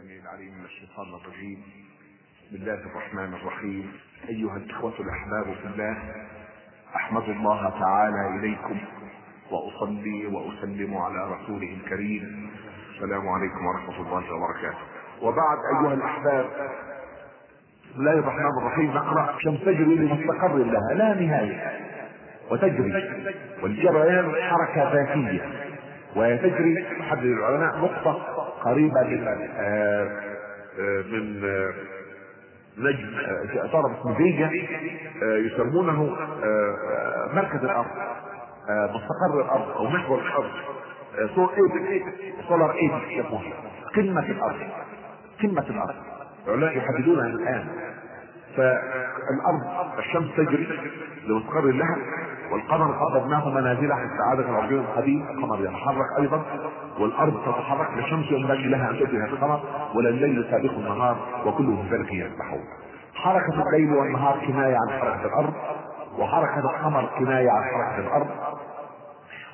السميع العليم من الشيطان الرجيم. بسم الله الرحمن الرحيم. أيها الإخوة الأحباب في الله أحمد الله تعالى إليكم وأصلي وأسلم على رسوله الكريم. السلام عليكم ورحمة الله وبركاته. وبعد أيها الأحباب بسم الله الرحمن الرحيم نقرا شمس تجري لمستقر لها لا نهاية. وتجري والجريان حركة ذاتية. وهي تجري يحدد العلماء نقطة قريبة من آه آه من آه نجم طرف فيجا يسمونه مركز الأرض مستقر الأرض أو محور الأرض solar apex solar apex يسموها قمة الأرض قمة الأرض. العلماء يحددونها الآن. فالأرض الشمس تجري لمستقر لها. والقمر قدرناه منازل حتى عادة العربية القديم. القمر يتحرك أيضا والأرض تتحرك الشمس ينبغي لها أن تدرك القمر ولا الليل سابق النهار وكل في ذلك يسبحون حركة الليل والنهار كناية عن حركة الأرض وحركة القمر كناية عن حركة الأرض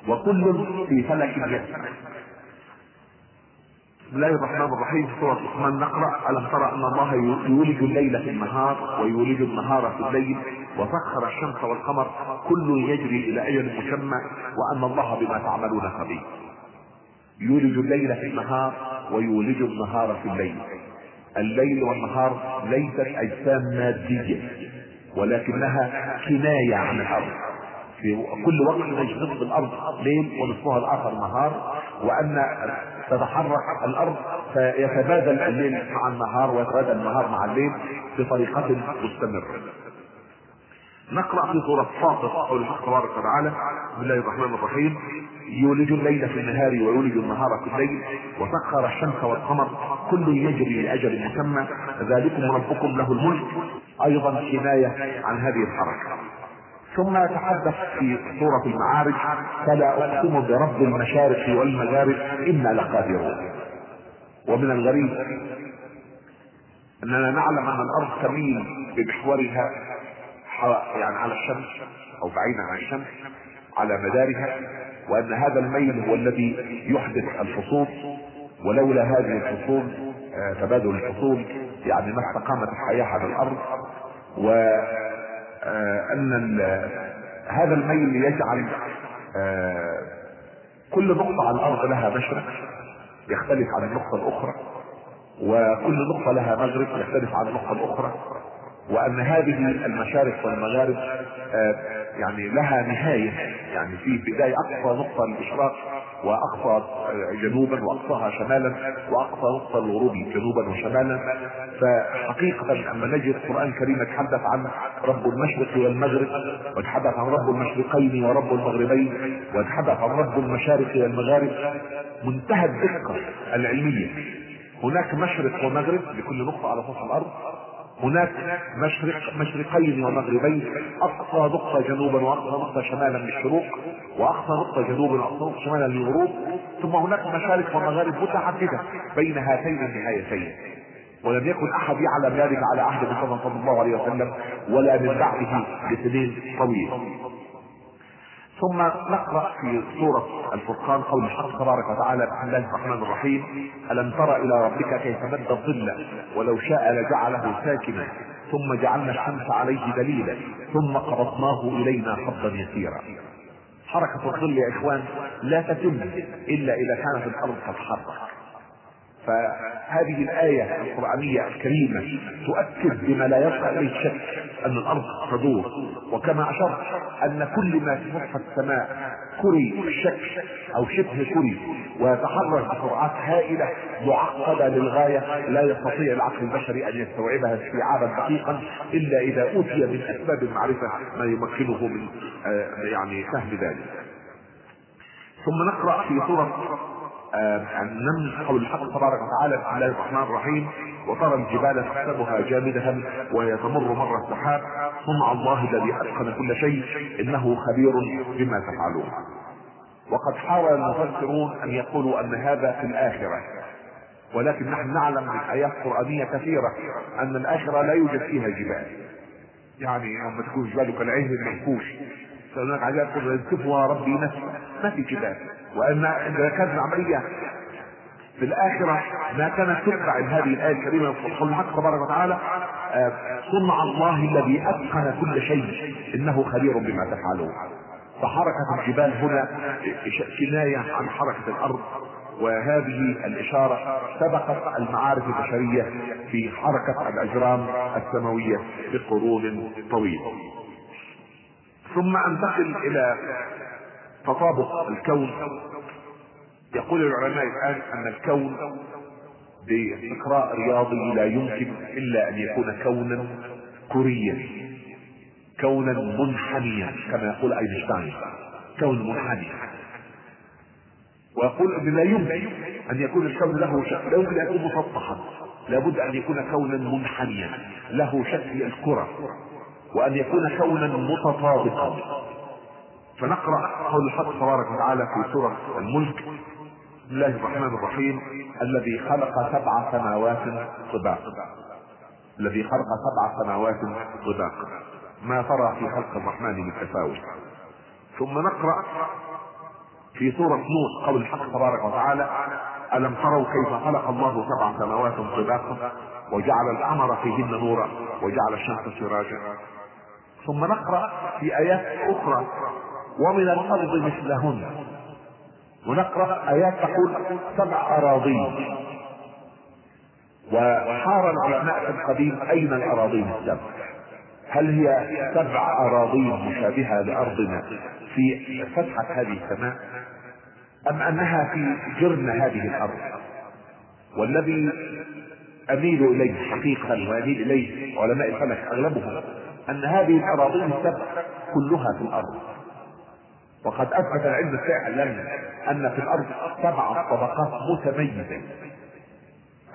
وكل في فلك يسبح بسم الله الرحمن الرحيم سورة عثمان نقرأ ألم ترى أن الله يولج الليل في النهار ويولج النهار في الليل؟ وسخر الشمس والقمر كل يجري إلى أجل مسمى وأن الله بما تعملون خبير. يولج الليل في النهار ويولج النهار في الليل. الليل والنهار ليست أجسام مادية ولكنها كناية عن الأرض. في كل وقت نجد الأرض ليل ونصفها الآخر نهار وأن تتحرك الأرض فيتبادل الليل مع النهار ويتبادل النهار مع الليل بطريقة مستمرة. نقرأ في سورة فاطر قول الحق تبارك وتعالى بسم الله الرحمن الرحيم. يولج الليل في النهار ويولج النهار في الليل وسخر الشمس والقمر كل يجري لأجل مسمى. ذلكم ربكم له الملك. أيضا كنايه عن هذه الحركة. ثم يتحدث في سورة المعارج فلا أقسم برب المشارق والمغارب إنا لقادرون. ومن الغريب أننا نعلم أن الأرض تميل بمحورها يعني على الشمس أو بعيدا عن الشمس على مدارها وأن هذا الميل هو الذي يحدث الفصول ولولا هذه الفصول تبادل الفصول يعني ما استقامت الحياة على الأرض. و أن هذا الميل يجعل كل نقطة على الأرض لها مشرق يختلف عن النقطة الأخرى وكل نقطة لها مغرب يختلف عن النقطة الأخرى. وأن هذه المشارق والمغارب يعني لها نهاية يعني في بداية أقصى نقطة للإشراق وأقصى جنوبا وأقصاها شمالا وأقصى نقطة الغروب جنوبا وشمالا. فحقيقة لما نجد القرآن الكريم يتحدث عن رب المشرق والمغرب ويتحدث عن رب المشرقين ورب المغربين ويتحدث عن رب المشارق والمغارب منتهى الدقة العلمية. هناك مشرق ومغرب لكل نقطة على سطح الأرض هناك مشرق مشرقين ومغربين أقصى نقطة جنوبا وأقصى نقطة شمالا للشروق وأقصى نقطة جنوبا وأقصى نقطة شمالا للغروب ثم هناك مشارق ومغارب متعددة بين هاتين النهايتين. ولم يكن أحد يعلم ذلك على عهد محمد صلى الله عليه وسلم ولا من بعده بسنين طويلة. ثم نقرأ في سورة الفرقان قول الحق تبارك وتعالى بسم الله الرحمن الرحيم. ألم تر إلى ربك كيف مد الظل ولو شاء لجعله ساكنا ثم جعلنا الشمس عليه دليلا ثم قبضناه إلينا قبضا يسيرا. حركة الظل يا إخوان لا تتم إلا إذا كانت الأرض تتحرك فهذه الآية القرآنية الكريمة تؤكد بما لا يبقى إليه شك أن الأرض تدور وكما أشرت أن كل ما في سطح السماء كري شك أو شبه كري ويتحرك بسرعات هائلة معقدة للغاية لا يستطيع العقل البشري أن يستوعبها استيعابا دقيقا إلا إذا أوتي من أسباب المعرفة ما يمكنه من يعني فهم ذلك. ثم نقرأ في سورة النمل قول الحق تبارك وتعالى بسم الله الرحمن الرحيم. وترى الجبال تحسبها جامدة وهي تمر مر السحاب. صنع الله الذي أتقن كل شيء إنه خبير بما تفعلون. وقد حاول المفسرون أن يقولوا أن هذا في الآخرة. ولكن نحن نعلم من آيات قرآنية كثيرة أن الآخرة لا يوجد فيها جبال. يعني لما تكون جبال كالعهن المنفوش فهناك عذاب قل يذكفها ربي نفسه ما في جبال. وأن اذا كانت العملية في الآخرة ما كانت تتبع هذه الآية الكريمة قول الحق تبارك وتعالى. آه، صنع الله الذي أتقن كل شيء. إنه خبير بما تفعلون. فحركة الجبال هنا كناية عن حركة الأرض. وهذه الإشارة سبقت المعارف البشرية في حركة الأجرام السماوية بقرون طويلة ثم أنتقل إلى تطابق الكون. يقول العلماء الآن أن الكون باستقراء رياضي لا يمكن إلا أن يكون كونا كريا كونا منحنيا كما يقول أينشتاين كون منحني. ويقول أن لا يمكن أن يكون الكون له شكل لا يمكن أن يكون مسطحا لابد أن يكون كونا منحنيا له شكل الكرة وأن يكون كونا متطابقا. فنقرأ قول الحق تبارك وتعالى في سورة الملك. بسم الله الرحمن الرحيم. الذي خلق سبع سماوات طباقا. الذي خلق سبع سماوات طباقا. ما ترى في خلق الرحمن من تفاوت. ثم نقرأ في سورة نوح قول الحق تبارك وتعالى ألم تروا كيف خلق الله سبع سماوات طباقا وجعل القمر فيهن نورا وجعل الشمس سراجا؟ ثم نقرأ في آيات أخرى ومن الأرض مثلهن. ونقرأ آيات تقول سبع أراضين. وحار العلماء في القديم أين الأراضين السبع؟ هل هي سبع أراضين مشابهة لأرضنا في فتحة هذه السماء؟ أم أنها في جرن هذه الأرض؟ والذي أميل إليه حقيقة وأميل إليه علماء الفلك أغلبهم أن هذه الأراضين السبع كلها في الأرض. وقد أثبت العلم فعلا أن في الأرض سبع طبقات متميزة.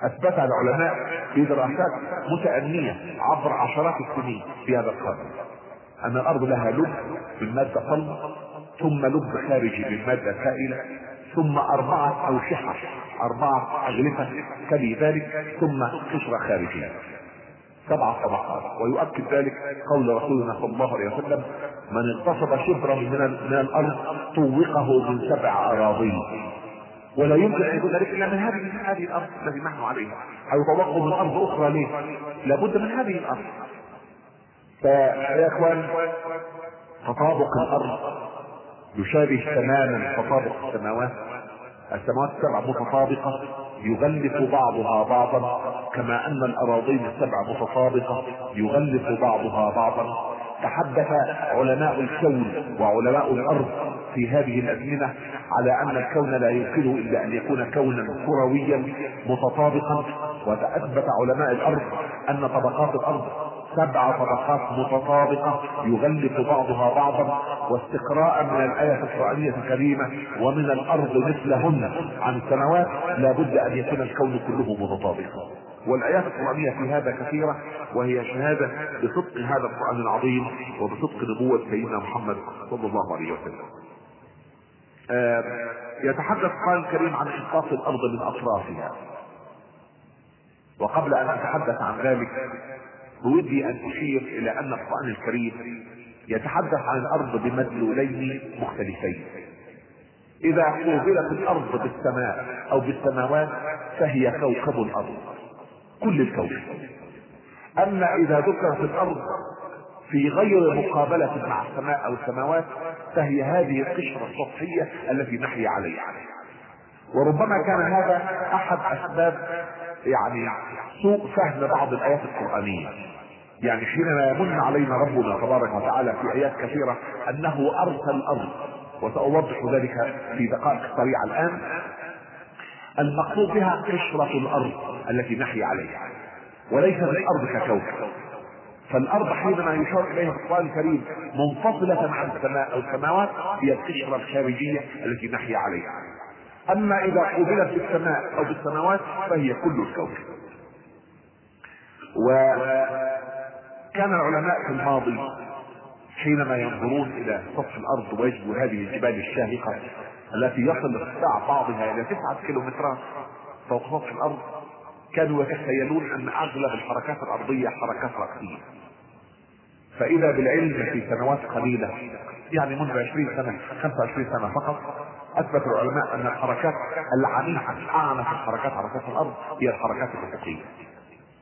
أثبتها العلماء في دراسات متأنية عبر عشرات السنين في هذا القرن أن الأرض لها لب من مادة صلبة ثم لب خارجي من مادة سائلة ثم أربعة أوشحة أربعة أغلفة كذلك ثم قشرة خارجية. سبع طبقات ويؤكد ذلك قول رسولنا صلى الله عليه وسلم من اغتصب شبرا من من الأرض طوقه من سبع اراضين ولا يمكن أن يكون ذلك إلا من هذه هذه الأرض التي نحن عليها. أو يطوقه من أرض أخرى ليه؟ لابد من هذه الأرض. فيا إخوان تطابق الأرض يشابه تماما تطابق السماوات. السماوات السبع متطابقة يغلف بعضها بعضا كما أن الأراضين السبع متطابقة يغلف بعضها بعضا. تحدث علماء الكون وعلماء الأرض في هذه الأزمنة على أن الكون لا يمكنه إلا أن يكون كونا كرويا متطابقا. وتثبت علماء الأرض أن طبقات الأرض سبع طبقات متطابقة يغلف بعضها بعضا. واستقراء من الآية القرآنية الكريمة ومن الأرض مثلهن عن السماوات لابد أن يكون الكون كله متطابقا. والآيات القرآنية في هذا كثيرة وهي شهادة بصدق هذا القرآن العظيم وبصدق نبوة سيدنا محمد صلى الله عليه وسلم. آه يتحدث القرآن الكريم عن إنقاص الأرض من أطرافها. وقبل أن أتحدث عن ذلك بودي أن أشير إلى أن القرآن الكريم يتحدث عن الأرض بمدلولين مختلفين إذا قوبلت الأرض بالسماء أو بالسماوات فهي كوكب الأرض كل الكوكب أما إذا ذكرت الأرض في غير مقابلة مع السماء أو السماوات فهي هذه القشرة السطحية التي نحيا عليها. وربما كان هذا أحد أسباب يعني سوء فهم بعض الآيات القرآنية. يعني حينما يمن علينا ربنا تبارك وتعالى في آيات كثيرة أنه أرسل الأرض وسأوضح ذلك في دقائق سريعة الآن. المقصود بها قشرة الأرض التي نحيا عليها وليس الأرض ككوكب. فالأرض حينما يشار إليها في القرآن الكريم منفصلة عن السماء أو السماوات هي القشرة الخارجية التي نحيا عليها. أما إذا قوبلت بالسماء أو بالسماوات فهي كل الكوكب وكان العلماء في الماضي حينما ينظرون إلى سطح الأرض ويجدوا هذه الجبال الشاهقة التي يصل ارتفاع بعضها إلى تسعة كيلومترات فوق سطح الأرض كانوا يتخيلون أن أغلب الحركات الأرضية حركات رأسيه فإذا بالعلم في سنوات قليلة يعني منذ 20 سنة 25 سنة فقط أثبت العلماء أن الحركات العنيفة اعنف الحركات على سطح الأرض هي الحركات الأفقية.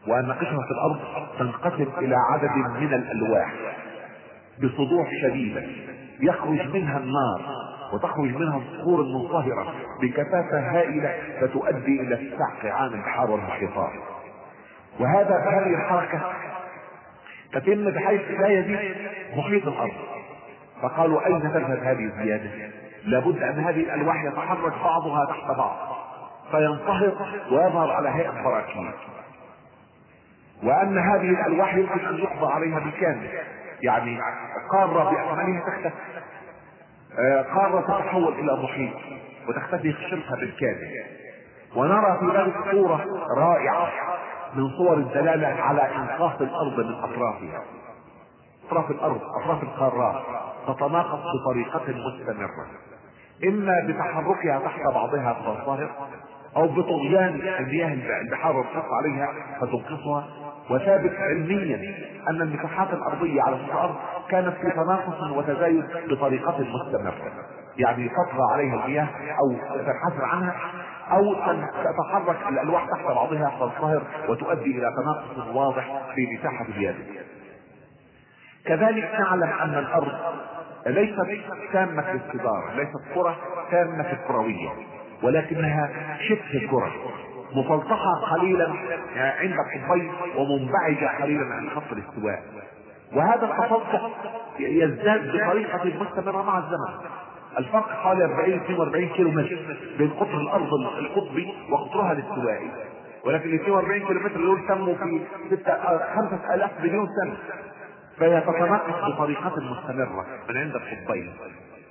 وأن قشره الأرض تنقسم إلى عدد من الألواح بصدوع شديده يخرج منها النار وتخرج منها الصخور المنصهرة بكثافة هائلة فتؤدي إلى السعق عن البحار والمحيطات وهذا هذه الحركة تتم بحيث لا يزيد محيط الأرض. فقالوا أين تذهب هذه الزيادة؟ لابد أن هذه الألواح يتحرك بعضها تحت بعض. فينصهر ويظهر على هيئة براكين وأن هذه الألواح يمكن أن يقضى عليها بالكامل يعني قارة بأكملها تختفي قارة تتحول إلى محيط وتختفي خشبها بالكامل. ونرى في ذلك صورة رائعة من صور الدلالة على إنقاص الأرض من أطرافها. أطراف الأرض أطراف القارات تتناقص بطريقة مستمرة. إما بتحركها تحت بعضها فتنصهر أو بطغيان المياه البحار والخط عليها فتنقصها وثابت علميا أن المساحات الأرضية على الأرض كانت في تناقص وتزايد بطريقة مستمرة. يعني تطغى عليها المياه أو تنحسر عنها أو تتحرك الألواح تحت بعضها تنصهر وتؤدي إلى تناقص واضح في مساحة اليابس كذلك نعلم أن الأرض ليست تامة الاستدارة ليست كرة تامة الكروية ولكنها شبه كرة مفلطحة قليلا عند الحبين ومنبعجة قليلا عن خط الاستواء. وهذا التفلطح يزداد بطريقة مستمرة مع الزمن. الفرق حوالي 40 42 كيلو متر بين قطر الأرض القطبي وقطرها الاستوائي. ولكن ال 42 كيلو متر دول تموا في 5000 مليون سنة. فهي تتناقص بطريقة مستمرة. من عند القطبين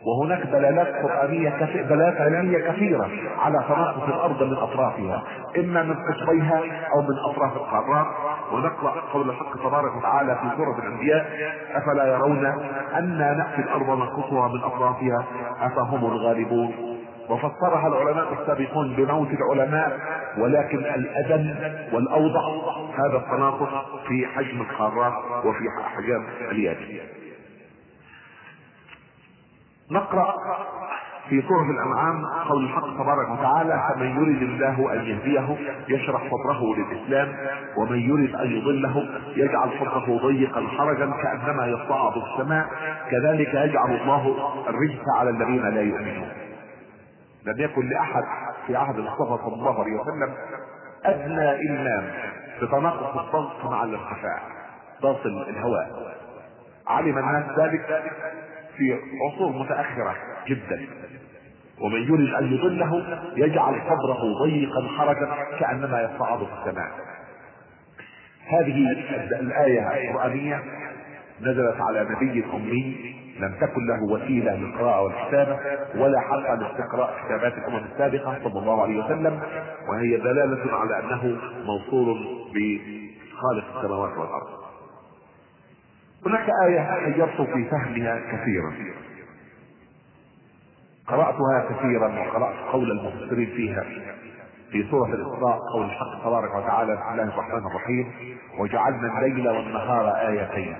وهناك دلالات قرآنية دلالات علمية كثيرة على تناقص الأرض من أطرافها. إما من قطبيها أو من أطراف القارات ونقرأ قول الحق تبارك وتعالى في سورة الأنبياء أفلا يرون أنا نأتي الأرض ننقصها من أطرافها؟ أفهم الغالبون. وفسرها العلماء السابقون بموت العلماء ولكن الأدم والأوضح هذا التناقص في حجم القارات وفي أحجام اليابس نقرأ في سورة الأنعام قول الحق تبارك وتعالى فمن يريد الله أن يهديه يشرح صدره للإسلام ومن يريد أن يضله يجعل صدره ضيقا حرجا كأنما يصعد السماء كذلك يجعل الله الرجس على الذين لا يؤمنون. لم يكن لأحد في عهد المصطفى صلى الله عليه وسلم أدنى إلمام بتناقص الضغط مع الارتفاع ضغط الهواء. علم الناس ذلك؟ في عصور متأخرة جدا. ومن يريد أن يضله يجعل صدره ضيقا حرجا كأنما يصعد في السماء. هذه الآية القرآنية نزلت على نبي أمي لم تكن له وسيلة للقراءة والكتابة ولا حتى لاستقراء كتابات الأمم السابقة صلى الله عليه وسلم وهي دلالة على أنه موصول بخالق السماوات والأرض. هناك آية حيرت في فهمها كثيرا. قرأتها كثيرا وقرأت قول المفسرين فيها. في سورة الإسراء قول الحق تبارك وتعالى بسم الله الرحمن الرحيم وجعلنا الليل والنهار آيتين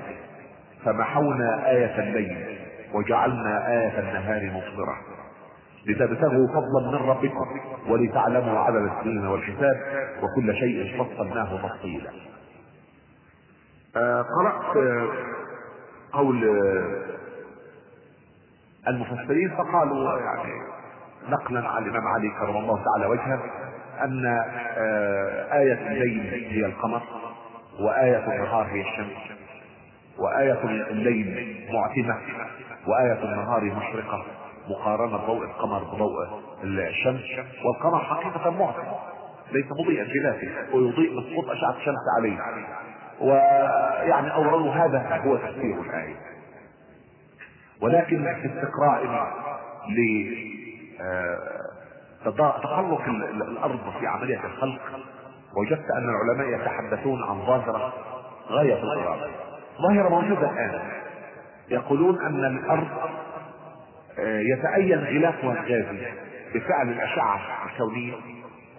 فمحونا آية الليل وجعلنا آية النهار مبصرة لتبتغوا فضلا من ربكم ولتعلموا عدد السنين والحساب وكل شيء فصلناه تفصيلا. قرأت آه، قول آه، المفسرين فقالوا يعني نقلا عن الإمام علي كرم الله تعالى وجهه أن آية الليل هي القمر وآية النهار هي الشمس وآية الليل معتمة وآية النهار مشرقة مقارنة ضوء القمر بضوء الشمس والقمر حقيقة معتم ليس مضيئا بذاته ويضيء بسقوط أشعة الشمس عليه. ويعني اوردوا هذا هو تفسير الآية. ولكن في استقراء ل آه، تخلق الأرض في عملية الخلق وجدت أن العلماء يتحدثون عن ظاهرة غاية في الغرابه ظاهرة موجودة الآن. يقولون أن الأرض آه، يتأين غلافها الغازي بفعل الأشعة الكونية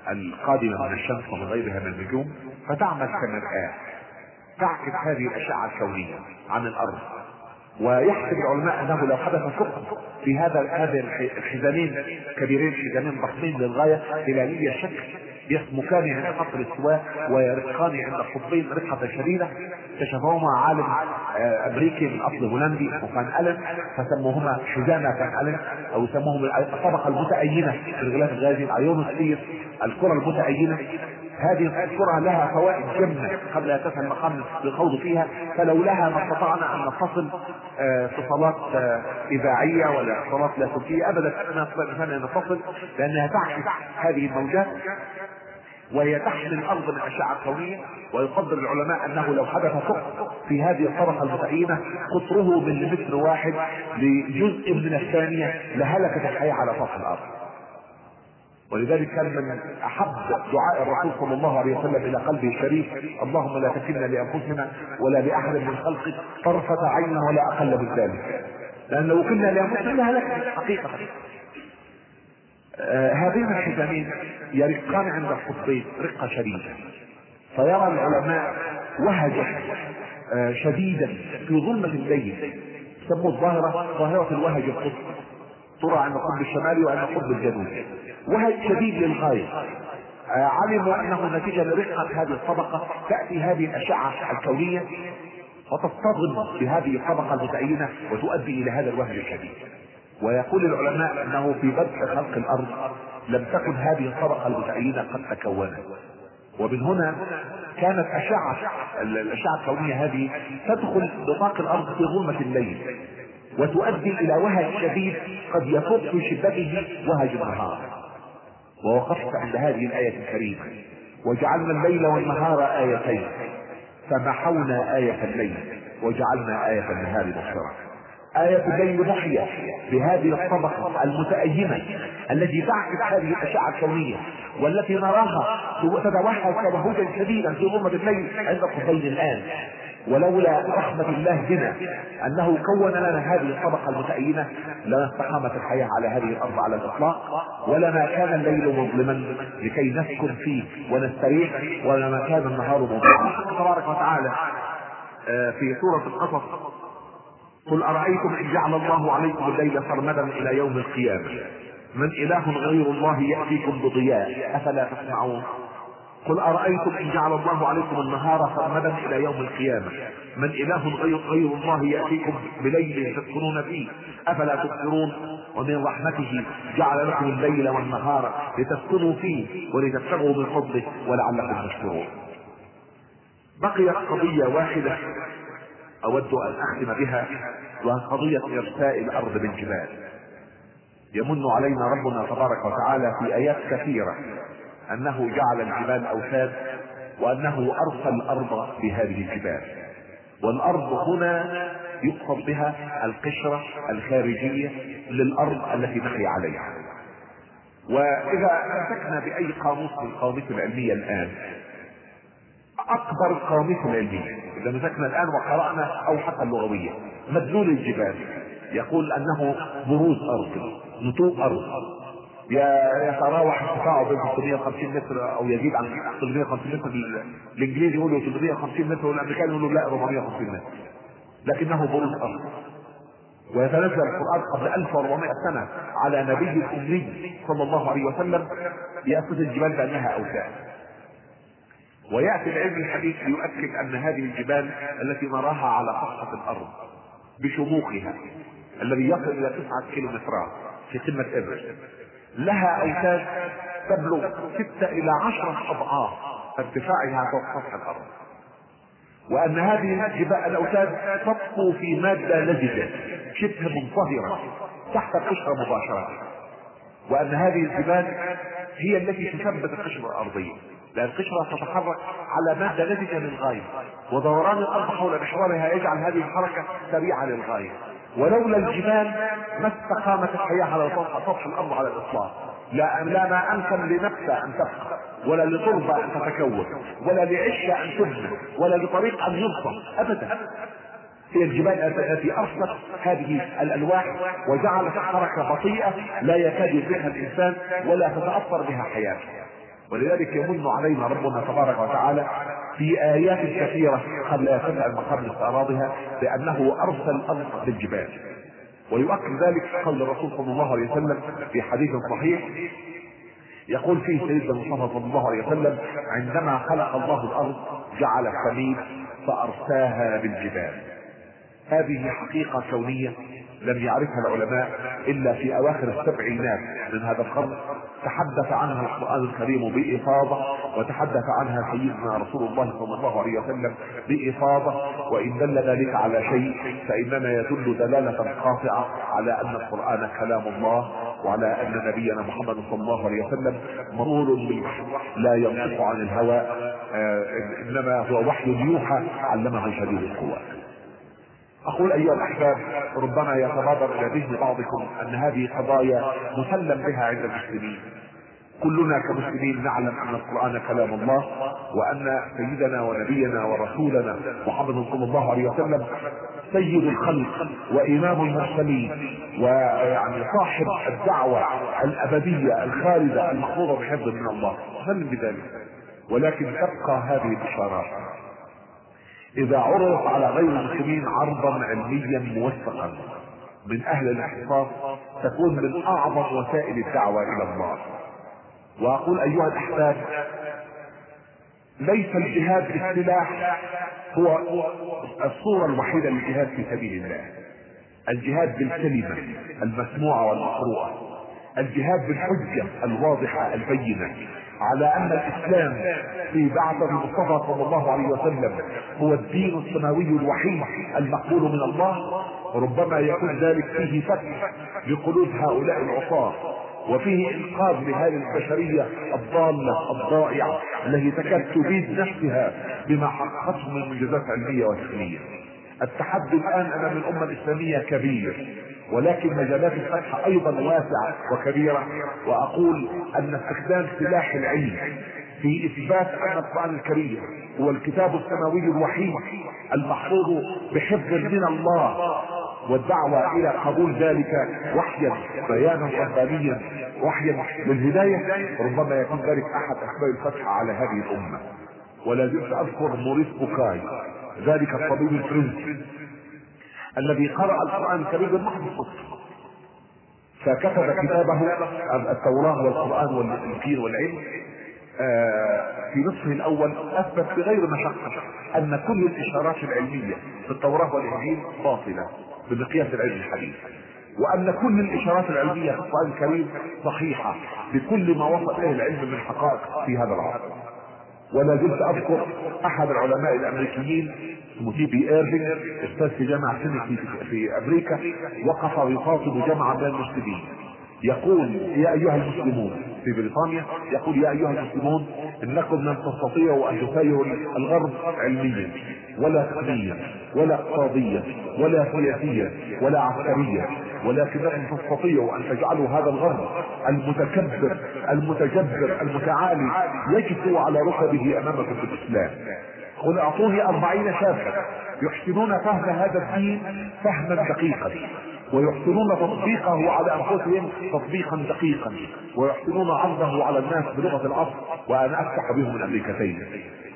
القادمة من الشمس ومن غيرها من النجوم فتعمل كمرآة تعكس هذه الأشعة الكونية عن الأرض. ويحسب العلماء أنه لو حدث سقط في هذا هذا الحزامين كبيرين حزامين ضخمين للغاية هلاليه الشكل يسمكان عند قطر الاستواء ويرقان عند القطبين رقة شديدة. اكتشفهما عالم آه، أمريكي من أصل هولندي وكان ألن فسموهما حزامة كان ألن أو يسموهم الطبقة المتأينة في الغلاف الغازي الايونوسفير الكرة المتأينة هذه الكرة لها فوائد جمة قبل أن تسهل المقام للخوض فيها فلولاها ما استطعنا أن نتصل آه، اتصالات آه، إذاعية ولا اتصالات لاسلكية ابدا ما نستطيع أن نتصل لأنها تعكس هذه الموجات وهي تحمل الأرض من الاشعه الكونيه ويقدر العلماء أنه لو حدث سقط في هذه الطبقة المتعينه قطره مليمتر واحد لجزء من الثانية لهلكت الحياة على سطح الأرض. ولذلك كان من أحب دعاء الرسول صلى الله عليه وسلم إلى قلبه الشريف اللهم لا تكلنا لأنفسنا ولا لأحد من خلقك طرفة عين ولا أقل من ذلك. لأن لو كنا لأنفسنا هلكنا حقيقة. آه هذين الحزامين يرقان عند القطبين رقة شديدة. فيرى العلماء وهجا آه شديدا في ظلمة الليل سموا الظاهرة ظاهرة الوهج القطب ترى عند القطب الشمالي وعند القطب الجنوبي. وهج شديد للغاية. آه علموا أنه نتيجة لرقة هذه الطبقة تأتي هذه الأشعة الكونية وتصطدم بهذه الطبقة المتعينة وتؤدي إلى هذا الوهج الشديد. ويقول العلماء أنه في بدء خلق الأرض لم تكن هذه الطبقة المتعينة قد تكونت. ومن هنا كانت أشعة الأشعة الكونية هذه تدخل نطاق الأرض في ظلمة الليل. وتؤدي إلى وهج شديد قد يفوق في شدته وهج النهار. ووقفت عند هذه الآية الكريمة وجعلنا الليل والنهار آيتين فمحونا آية الليل وجعلنا آية النهار مبصره آية الليل محيا بهذه الطبقة المتأيمة التي تعكس هذه الأشعة الكونية والتي نراها تتوحد توهجا شديدا في غمة الليل عند القصيد الآن. ولولا رحمة الله بنا أنه كون لنا هذه الطبقة المتأينة لما استقامت الحياة على هذه الأرض على الإطلاق ولما كان الليل مظلما لكي نسكن فيه ونستريح ولما كان النهار مظلما. تبارك وتعالى آه، في سورة القصص قل أرأيتم إن جعل الله عليكم الليل سرمدا إلى يوم القيامة؟ من إله غير الله يأتيكم بضياء أفلا تسمعون؟ قل أرأيتم إن جعل الله عليكم النهار سرمدا إلى يوم القيامة؟ من إله غير, غير الله يأتيكم بليل تسكنون فيه. أفلا تبصرون ومن رحمته جعل لكم الليل والنهار لتسكنوا فيه ولتبتغوا من فضله ولعلكم تشكرون. بقيت قضية واحدة أود أن أختم بها وهي قضية إرساء الأرض بالجبال. يمن علينا ربنا تبارك وتعالى في آيات كثيرة. أنه جعل الجبال أوتاد وأنه أرسى الأرض بهذه الجبال. والأرض هنا يقصد بها القشرة الخارجية للأرض التي نحيا عليها. وإذا أمسكنا بأي قاموس من القواميس العلمية الآن أكبر القواميس العلمية إذا مسكنا الآن وقرأنا أو حتى اللغوية مدلول الجبال يقول أنه بروز أرض نتوء أرض. يتراوح ارتفاعه بين 350 متر أو يزيد عن 350 متر الانجليزي يقولوا 350 متر والأمريكان يقولوا لا 450 متر. لكنه بروز ارض ويتنزل القرآن قبل 1400 سنة على نبي الأمي صلى الله عليه وسلم يأخذ الجبال بأنها أوتاد ويأتي العلم الحديث ليؤكد أن هذه الجبال التي نراها على سطح الأرض بشموخها الذي يصل إلى تسعة كيلومترات في قمة إيفرست. لها أوتاد تبلغ ستة إلى عشرة أضعاف ارتفاعها فوق سطح الأرض. وأن هذه الجبال الأوتاد تطفو في مادة لزجة شبه منصهرة تحت القشرة مباشرة. وأن هذه الجبال هي التي تثبت القشرة الأرضية لأن القشرة تتحرك على مادة لزجة للغاية ودوران الأرض حول محورها يجعل هذه الحركة سريعة للغاية. ولولا الجبال ما استقامت الحياة على سطح الأرض على الإطلاق. لا لا ما أمكن لنفسها أن تبقى ولا لتربة أن تتكون ولا لعشة أن تبنى ولا لطريق أن يبصر أبدا. هي الجبال التي أرسلت هذه الألواح وجعلت حركة بطيئة لا يكاد يدركها الإنسان ولا تتأثر بها حياته. ولذلك يمن علينا ربنا تبارك وتعالى في آيات كثيرة قبل لا تسأل قبل استعراضها بأنه أرسل الأرض بالجبال. ويؤكد ذلك قول الرسول صلى الله عليه وسلم في حديث صحيح. يقول فيه سيدنا المصطفى صلى الله عليه وسلم عندما خلق الله الأرض جعل السميد فأرساها بالجبال. هذه حقيقة كونية لم يعرفها العلماء إلا في أواخر السبعينات من هذا القرن تحدث عنها القرآن الكريم بإفاضة وتحدث عنها سيدنا رسول الله صلى الله عليه وسلم بإفاضة وإن دل ذلك على شيء فإنما يدل دلالة قاطعة على أن القرآن كلام الله وعلى أن نبينا محمد صلى الله عليه وسلم مرور بالوحي لا ينطق عن الهوى آه، إنما هو وحي يوحى علمه شديد القوى. أقول أيها الأحباب ربما يتبادر إلى ذهن بعضكم أن هذه قضايا مسلم بها عند المسلمين. كلنا كمسلمين نعلم أن القرآن كلام الله وأن سيدنا ونبينا ورسولنا محمد صلى الله عليه وسلم سيد الخلق وإمام المرسلين ويعني صاحب الدعوة الأبدية الخالدة المحفوظه بحفظ من الله. مسلم بذلك. ولكن تبقى هذه الاشارات إذا عرضت على غير المسلمين عرضا علميا موثقا. من أهل الاحساس تكون من أعظم وسائل الدعوة إلى الله. وأقول أيها الأحباب ليس الجهاد بالسلاح هو الصورة الوحيدة للجهاد في سبيل الله. الجهاد بالكلمة المسموعة والمقروءة. الجهاد بالحجة الواضحة البينة. على أن الإسلام في بعث المصطفى صلى الله عليه وسلم هو الدين السماوي الوحيد المقبول من الله ربما يكون ذلك فيه فتح لقلوب هؤلاء العصاة وفيه إنقاذ لهذه البشرية الضالة الضائعة التي تكاد تبيد نفسها بما حققته من منجزات علمية وتقنية التحدي الآن أمام الأمة الإسلامية كبير. ولكن مجالات الفتح أيضا واسعة وكبيرة. وأقول أن استخدام سلاح العلم في إثبات أن القرآن الكريم هو الكتاب السماوي الوحيد المحفوظ بحفظ من الله والدعوة إلى قبول ذلك وحيا بيانا ربانيا وحيا. للهداية ربما يكون ذلك أحد أسباب الفتح على هذه الأمة. ولا زلت أذكر موريس بوكاي ذلك الطبيب الفرنسي. الذي قرأ القرآن الكريم بالمحض الصدق فكتب كتابه التوراة والقرآن والإنجيل والعلم آه، في نصفه الأول أثبت بغير مشقة أن كل الإشارات العلمية في التوراة والإنجيل باطلة بمقياس العلم الحديث وأن كل الإشارات العلمية في القرآن الكريم صحيحة بكل ما وصل إليه العلم من حقائق في هذا العصر. ولا زلت أذكر أحد العلماء الأمريكيين اسمه تي بي إيرفينج أستاذ في جامعة سينيك في أمريكا وقف يخاطب جماعة من المسلمين. يقول يا أيها المسلمون في بريطانيا يقول يا أيها المسلمون إنكم لن تستطيعوا أن تسايروا الغرب علميا ولا تقنيا ولا اقتصاديا ولا سياسيا ولا عسكريا ولكنكم تستطيعوا أن تجعلوا هذا الغرب المتكبر المتجبر المتعالي يجثو على ركبه أمامكم في الإسلام. قل أعطوني أربعين شابا. يحسنون فهم هذا الدين فهما دقيقا. ويحسنون تطبيقه على أنفسهم تطبيقا دقيقا. ويحسنون عرضه على الناس بلغة الاصل وان أفتح بهم الأمريكتين.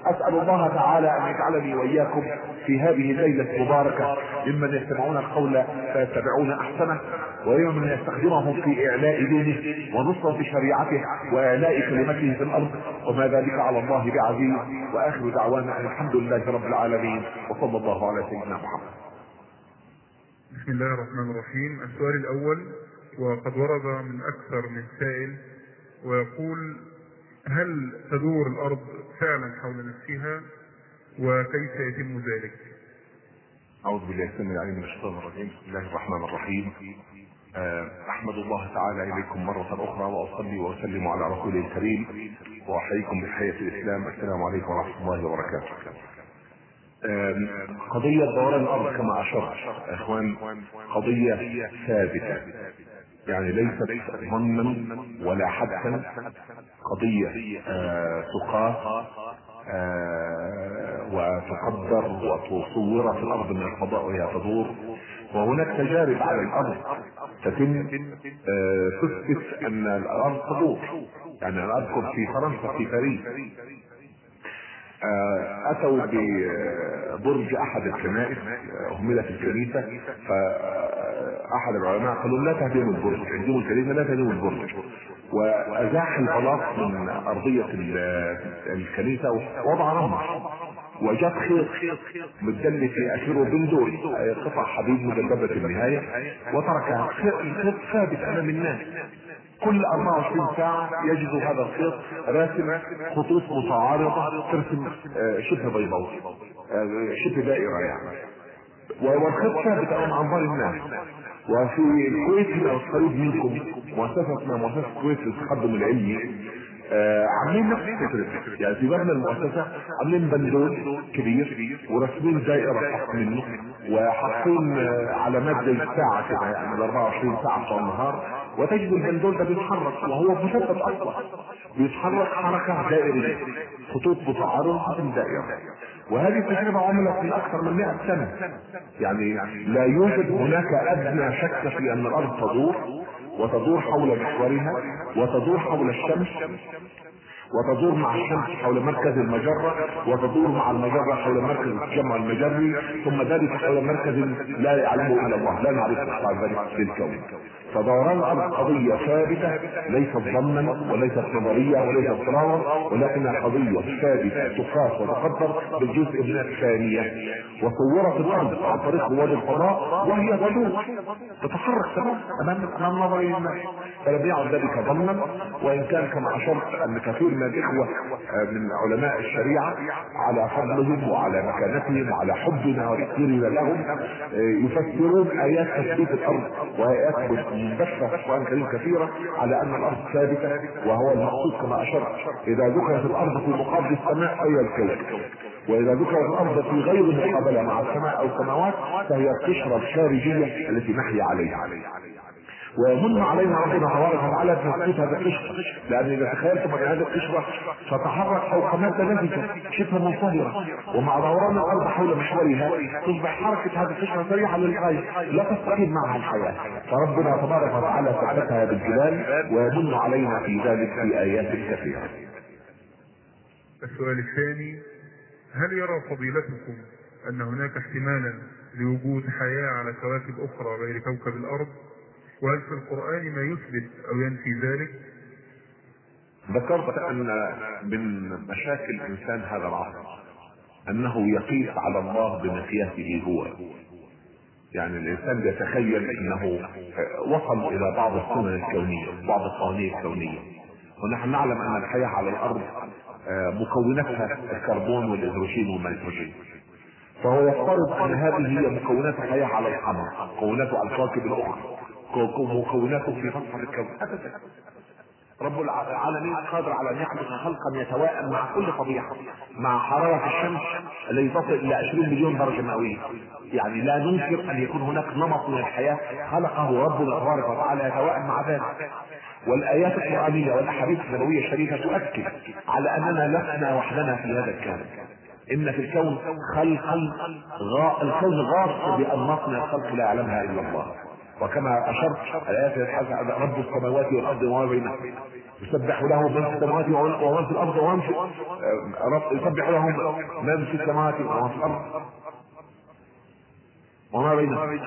أسأل الله تعالى أن يجعلني وإياكم في هذه الليلة المباركة ممن يستمعون القول فيتبعون أحسنه وممن يستخدمهم في إعلاء دينه ونصرة شريعته وإعلاء كلمته في الأرض. وما ذلك على الله بعزيز. وآخر دعوانا أن الحمد لله رب العالمين. وصلى الله على سيدنا محمد. بسم الله الرحمن الرحيم. السؤال الأول وقد ورد من أكثر من سائل ويقول هل تدور الأرض فعلا حول نفسها وكيف يتم ذلك؟ أعوذ بالله السميع العليم من الشيطان الرجيم. بسم الله الرحمن الرحيم. آه، أحمد الله تعالى إليكم مرة أخرى وأصلي وأسلم على رسوله الكريم. وأحييكم بحياة الإسلام. السلام عليكم ورحمة الله وبركاته. قضية دوران الأرض كما أشرت إخوان قضية ثابتة. يعني ليست ظنا ولا حدثا قضية آه تقاس آه وتقدر وتصور في الأرض من الفضاء وهي تدور. وهناك تجارب على الأرض تتم آه تثبت أن الأرض تدور. يعني أنا أذكر في فرنسا في باريس أتوا ببرج أحد الكنائس أهملت الكنيسة فاحد العلماء قالوا لا تهدموا البرج عندهم الكنيسه لا تهدموا البرج. وأزاح البلاط من أرضية ال- الكنيسة ووضع رمل وجاب خيط متدلي في اخره بندول آه، قطع حديد مجلبه النهاية. وتركها. الخيط ثابت أمام الناس. كل 24 ساعة يجد هذا الخيط راسم خطوط متعارضة ترسم آه، شبه بيضاوي آه، شبه دائرة يعني. والخيط ثابت أمام أنظار الناس. وفي الكويت هنا القريب منكم. مؤسسة اسمها مؤسسة الكويت للتقدم العلمي آه عاملين نفس الفكرة. يعني في مبنى المؤسسة عاملين بندول كبير وراسمين دائرة تحت منه وحاطين آه، علامات زي الساعة كده يعني ال 24 ساعة بتوع النهار. وتجد البندول ده بيتحرك وهو مثبت أصلا بيتحرك حركة دائرية خطوط متعارضة في دائرة وهذه التجربة عملت من أكثر من 100 سنة. يعني لا يوجد هناك أدنى شك في أن الأرض تدور وتدور حول محورها وتدور حول الشمس وتدور مع الشمس حول مركز المجرة وتدور مع المجرة حول مركز التجمع المجري ثم ذلك حول مركز لا يعلمه إلا الله. لا نعرف بعد ذلك في الكون. فدوران الأرض قضية ثابتة ليست ظنا وليست نظرية وليست افتراضا ولكنها قضية ثابتة تقاس وتقدر بالجزء من الثانية. وصورت الأرض عن طريق رواد الفضاء وهي تدور تتحرك تمام أمام أمام نظري الناس. فلم يعد ذلك ظنا وإن كان كما أشرت أن كثير من الإخوة آه، من علماء الشريعة على فضلهم وعلى مكانتهم وعلى حبنا وتقديرنا لهم آه، يفسرون آيات تثبيت الأرض وآيات القرآن الكريم كثيرة على أن الأرض ثابتة وهو المقصود كما أشرت. إذا ذكرت الأرض في مقابل السماء فهي الكون وإذا ذكرت الأرض في غير مقابلة مع السماء أو السماوات فهي القشرة الخارجية التي نحيا عليها. ويمن علينا ربنا تبارك وتعالى بتثبيت هذا القشرة لأن إذا تخيلتم أن هذه القشرة تتحرك فوق مادة نفسها شبه منصهرة ومع دوران الأرض حول محورها تصبح حركة هذه القشرة سريعة للغاية. لا تستقيم معها الحياة. فربنا تبارك وتعالى ثبتها بالجبال ويمن علينا في ذلك في آيات كثيرة. السؤال الثاني هل يرى فضيلتكم أن هناك احتمالا لوجود حياة على كواكب أخرى غير كوكب الأرض؟ وهل في القرآن ما يثبت أو ينفي ذلك؟ ذكرت أن من مشاكل انسان هذا العصر أنه يقيس على الله بمقياسه هو. يعني الإنسان بيتخيل أنه وصل إلى بعض السنن الكونية بعض القوانين الكونية. ونحن نعلم أن الحياة على الأرض آه، مكوناتها الكربون والهيدروجين والنيتروجين. فهو يفترض أن هذه هي مكونات الحياة على القمر مكوناته على الكواكب الأخرى. كو- كو- مكوناته في مسطح الكون. ابدا رب العالمين قادر على أن يخلق خلقا يتوائم مع كل طبيعه مع حرارة الشمس التي تصل إلى 20 مليون درجة مئوية. يعني لا ننكر أن يكون هناك نمط من الحياة خلقه ربنا تبارك وتعالى يتوائم مع ذلك. والآيات القرآنية والأحاديث النبوية الشريفة تؤكد على أننا لسنا وحدنا في هذا الكون. إن في الكون خلقا غا... الكون غاص بانماط من الخلق لا يعلمها إلا الله. وكما أشرت الايات عن رب السماوات والأرض وما بينهما. يسبح له من في السماوات ومن في الأرض ومن في آه، يسبح له من في السماوات ومن في الأرض. وما بينهما.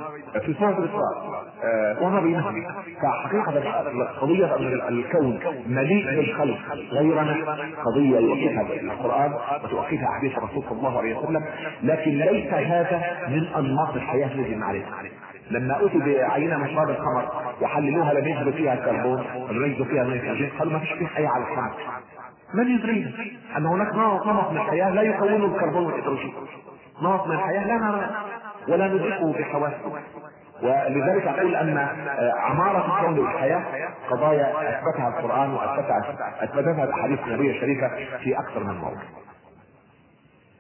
في سورة الإسراء آه، وما بينهما. فحقيقة قضية الكون مليء بالخلق غيرنا قضية يؤكدها القرآن وتؤكدها أحاديث الرسول صلى الله عليه وسلم لكن ليس هذا من أنماط الحياة التي نعرفها. لما أتوا بعينة من تراب القمر وحللوها لم يجدوا فيها كربون ولم يجدوا فيها نيتروجين قالوا ما فيش فيه حياة على القمر من يدرينا أن هناك نمط من الحياة لا يكونه الكربون والهيدروجين نمط من الحياة لا نرى ولا ندركه بحواسنا ولذلك أقول أن عمارة الكون والحياة قضايا أثبتها القرآن وأثبتها اثبتها الأحاديث النبوية الشريفة في أكثر من موضع.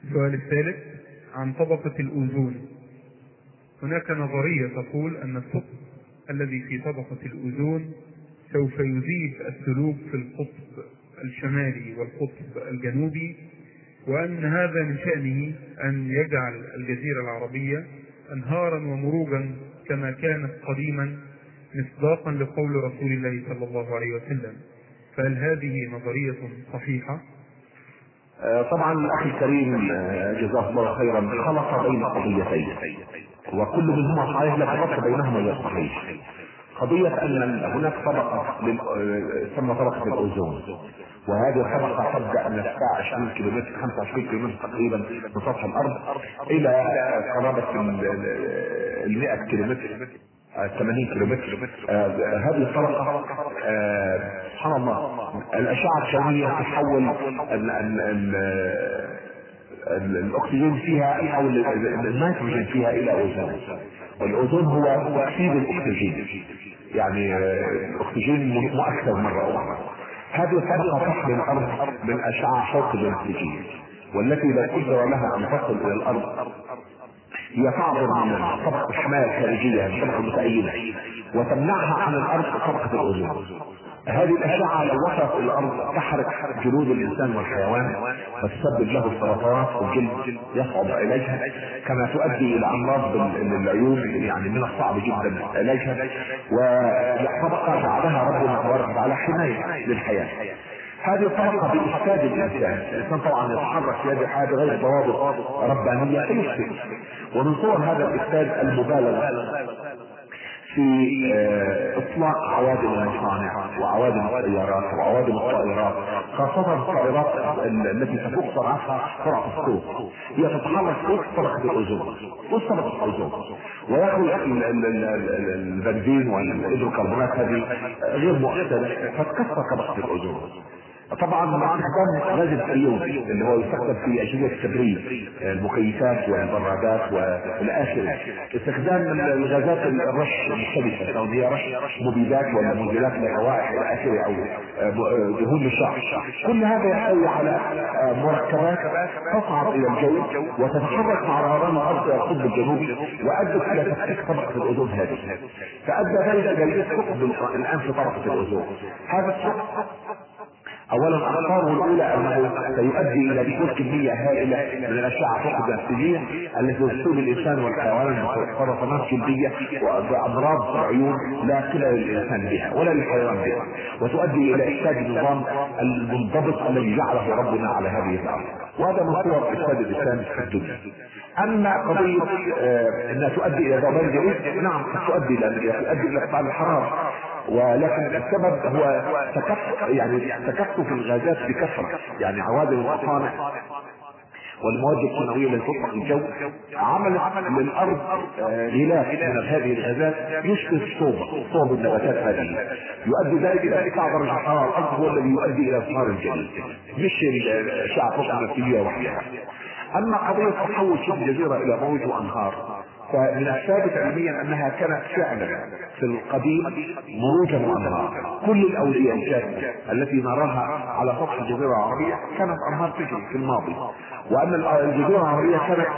السؤال الثالث عن طبقة الأوزون. هناك نظرية تقول أن الثقب الذي في طبقة الأوزون سوف يذيب السلوك في القطب الشمالي والقطب الجنوبي وأن هذا من شأنه أن يجعل الجزيرة العربية أنهارا ومروجا كما كانت قديما مصداقا لقول رسول الله صلى الله عليه وسلم فهل هذه نظرية صحيحة؟ آه، طبعا الاخ الكريم آه، جزاه الله خيرا خلط بين قضيتين وكل منهما صحيح لكن الربط بينهما غير صحيح. قضية أن هناك طبقة تسمى طبقة الأوزون. وهذه الطبقة تبدأ من ارتفاع 20 كيلومتر 25 كيلومتر تقريبا من سطح الأرض إلى قرابة ال 100 كيلومتر 80 كيلومتر. آه هذه الطبقة آه سبحان الله الأشعة الكونية تحول الأكسجين فيها أو النيتروجين فيها إلى اوزون والاوزون هو أكسيد الأكسجين. يعني الأكسجين مؤكد مرة أخرى. هذه الطبقه تحمل الأرض من أشعة فوق البنفسجيه والتي لا قدر لها أن تصل إلى الأرض. هي تعبر من طبقه الحمايه الخارجيه الطبقه المتأيدة وتمنعها عن الأرض طبقه الاوزون هذه الأشعة لو وصلت إلى الأرض تحرق جلود الإنسان والحيوان وتسبب له السرطانات والجلد يصعب علاجها كما تؤدي إلى أمراض العيون يعني من الصعب جدا علاجها. وطبقه جعلها ربنا تبارك وتعالى حماية للحياة. هذه الطبقة بإفساد الإنسان، الإنسان طبعا يتحرك في هذه الحياة بغير ضوابط ربانية فيفسد ومن صور هذا الإفساد المبالغة. في آه، إطلاق عوادم المصانع وعوادم السيارات وعوادم الطائرات خاصة الطائرات التي تفوق سرعتها سرعة الصوت هي تتحرك فوق طبقة الأوزون فوق طبقة الأوزون. ويأخذ البنزين والهيدروكربونات هذه غير مؤثرة فتكسر طبقة الأوزون. طبعا استخدام غاز الفريون اللي هو يستخدم في أجهزة التبريد المكيفات والبرادات والى آخره. استخدام الغازات الرش المختلفة سواء هي رش مبيدات ولا مزيلات للروائح إلى آخره أو دهون للشعر. كل هذا يحتوي على مركبات تصعد إلى الجو وتتحرك مع دوران الأرض إلى القطب الجنوبي وأدت إلى تفكيك طبقة الأوزون هذه. فأدى ذلك إلى ثقب الآن في طبقة الأوزون. هذا الثقب اولا اخطاره الأولى أنه سيؤدي إلى دخول كميه هائلة من الأشعة فوق البنفسجيه التي تصيب الإنسان والحيوان بسرطانات جلديه وبامراض العيون لا قبل للإنسان بها ولا للحيوان بها وتؤدي إلى إفساد النظام المنضبط الذي جعله ربنا على هذه الأرض. وهذا من صور إفساد الإنسان في الدنيا. أما قضية آه إنها تؤدي إلى ذوبان جديد نعم تؤدي إلى تؤدي إلى ارتفاع الحرارة. ولكن السبب هو تكثف يعني تكثف الغازات بكثرة يعني عوادم المصانع والمواد الكيماويه التي تطلق الجو عملت للأرض غلاف من هذه الغازات يشبه الصوبه صوب النباتات هذه. يؤدي ذلك إلى ارتفاع درجة حرارة الأرض هو الذي يؤدي إلى اثمار الجليد. مش الاشعه النفسية وحدها. أما قضية تحول شبه الجزيره إلى موج وأنهار فمن الثابت علميا أنها كانت فعلا في القديم مروجا وانهار كل الاوديه التي نراها على سطح الجزيرة العربية كانت أنهار تجري في الماضي. وأن الجزيرة العربية كانت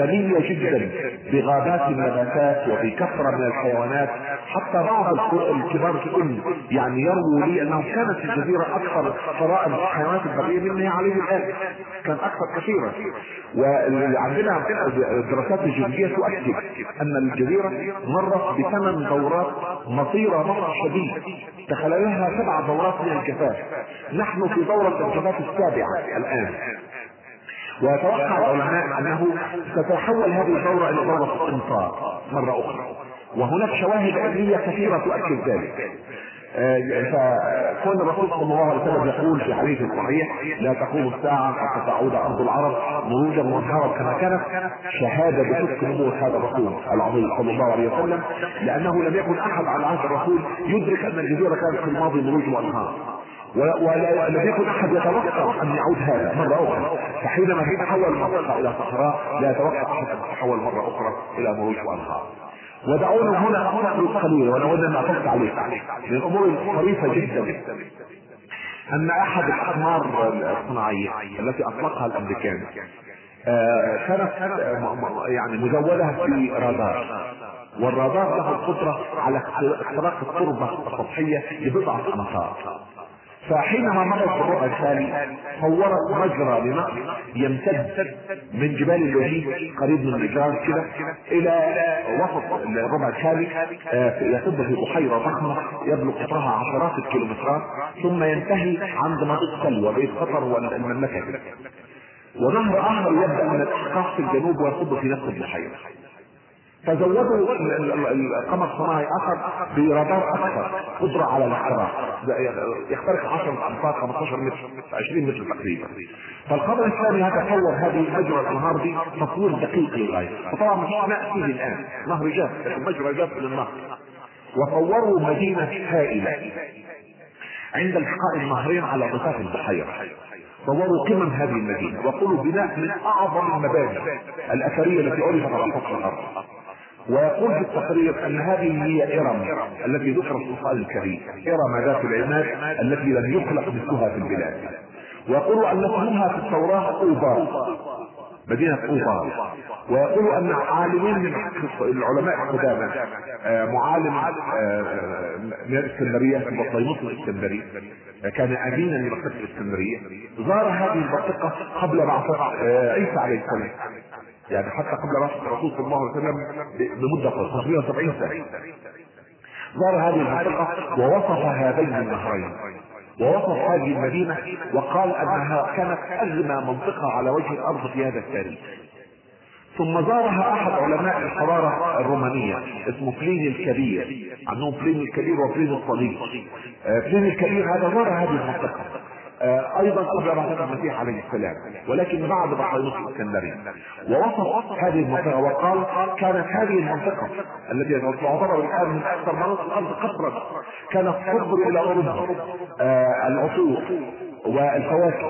غنية جدا بغابات النباتات وبكثره من الحيوانات. حتى بعض الكبار السن يعني يرووا لي أنه كانت الجزيرة أكثر ثراء الحيوانات البرية مما هي عليه الان كان أكثر كثيرا. وعندنا الدراسات الجيولوجيه تؤكد أن الجزيرة مرت بثمان دورات مطيره مطر شديد تخللها سبع دورات من الجفاف. نحن في دورة الجفاف السابعة الآن. ويتوقع العلماء أنه ستتحول هذه الدورة إلى دورة الامطار مرة أخرى. وهناك شواهد علميه كثيرة تؤكد ذلك. فكون الرسول صلى الله عليه وسلم يقول في حديث صحيح لا تقوم الساعة حتى تعود أرض العرب مروجا وانهارا كما كانت شهادة بصدق نبوة هذا الرسول العظيم صلى الله عليه وسلم لأنه لم يكن أحد على عهد الرسول يدرك أن الجزيرة كانت في الماضي مروج وانهار ولم يكن أحد يتوقع أن يعود هذا مرة أخرى. فحينما تتحول المنطقة إلى صحراء لا يتوقع أحد أن تتحول مرة أخرى إلى مروج وانهار ودعونا هنا نخرج قليلا وأنا أن اعتقد عليه. من الأمور الطريفه جدا. أن أحد الأقمار الصناعية التي أطلقها الأمريكان آه كانت يعني مزوده في رادار. والرادار له القدرة على اختراق التربة السطحية لبضعة امتار فحينما مرت بالربع الثاني صورت مجرى لنهر يمتد من جبال اللوجي قريب من نجران كده إلى وسط الربع الثاني آه، يصب في بحيرة ضخمة يبلغ قطرها عشرات الكيلومترات ثم ينتهي عند مضيق سلوى بين قطر والمملكة. ونهر آخر يبدأ من الاحقاق في الجنوب ويصب في نفس البحيرة. فزودوا القمر الصناعي اخر برادار أكثر. قدرة على الاختراق يخترق 10 امتار 15 متر 20 متر تقريبا. فالقمر الثاني هذا صور هذه مجرى الأنهار دي تصوير دقيق للغاية. وطبعا مفيش ماء فيه الآن. نهر جاف. مجرى جاف للنهر وصوروا مدينة هائلة. عند التقاء النهرين على ضفاف البحيرة. صوروا قمم هذه المدينة. وقولوا بناء من أعظم المباني الأثرية التي عرفت على سطح الأرض. ويقول في التقرير أن هذه هي إرم التي ذكرت في القران الكريم. إرم ذات العماد التي لم يخلق مثلها في البلاد. ويقول أن اسمها في التوراه اوبار مدينة أوبار ويقول أن عالمين من العلماء القدامى آه، معالم آه، آه، من الإسكندرية بطيموس الإسكندري كان أمينا لمكتبة الإسكندرية. زار هذه المنطقة قبل بعثة عيسى عليه السلام. يعني حتى قبل بعثة الرسول صلى الله عليه وسلم بمدة 570 سنة. زار هذه المنطقة ووصف هذين النهرين. ووصف هذه المدينة وقال أنها كانت اغنى منطقة على وجه الأرض في هذا التاريخ. ثم زارها أحد علماء الحضارة الرومانية اسمه بليني الكبير عنهم بليني الكبير وبليني الصليب آه، بليني الكبير هذا زار هذه المنطقة. آه، أيضا قبل بعثة المسيح عليه السلام ولكن بعد بحيرة الاسكندريه ووصف هذه المنطقة وقال كانت هذه المنطقة التي تعتبر الآن من أكثر مناطق الأرض قطرا كانت تصدر إلى أوروبا. آه، العطور والفواكه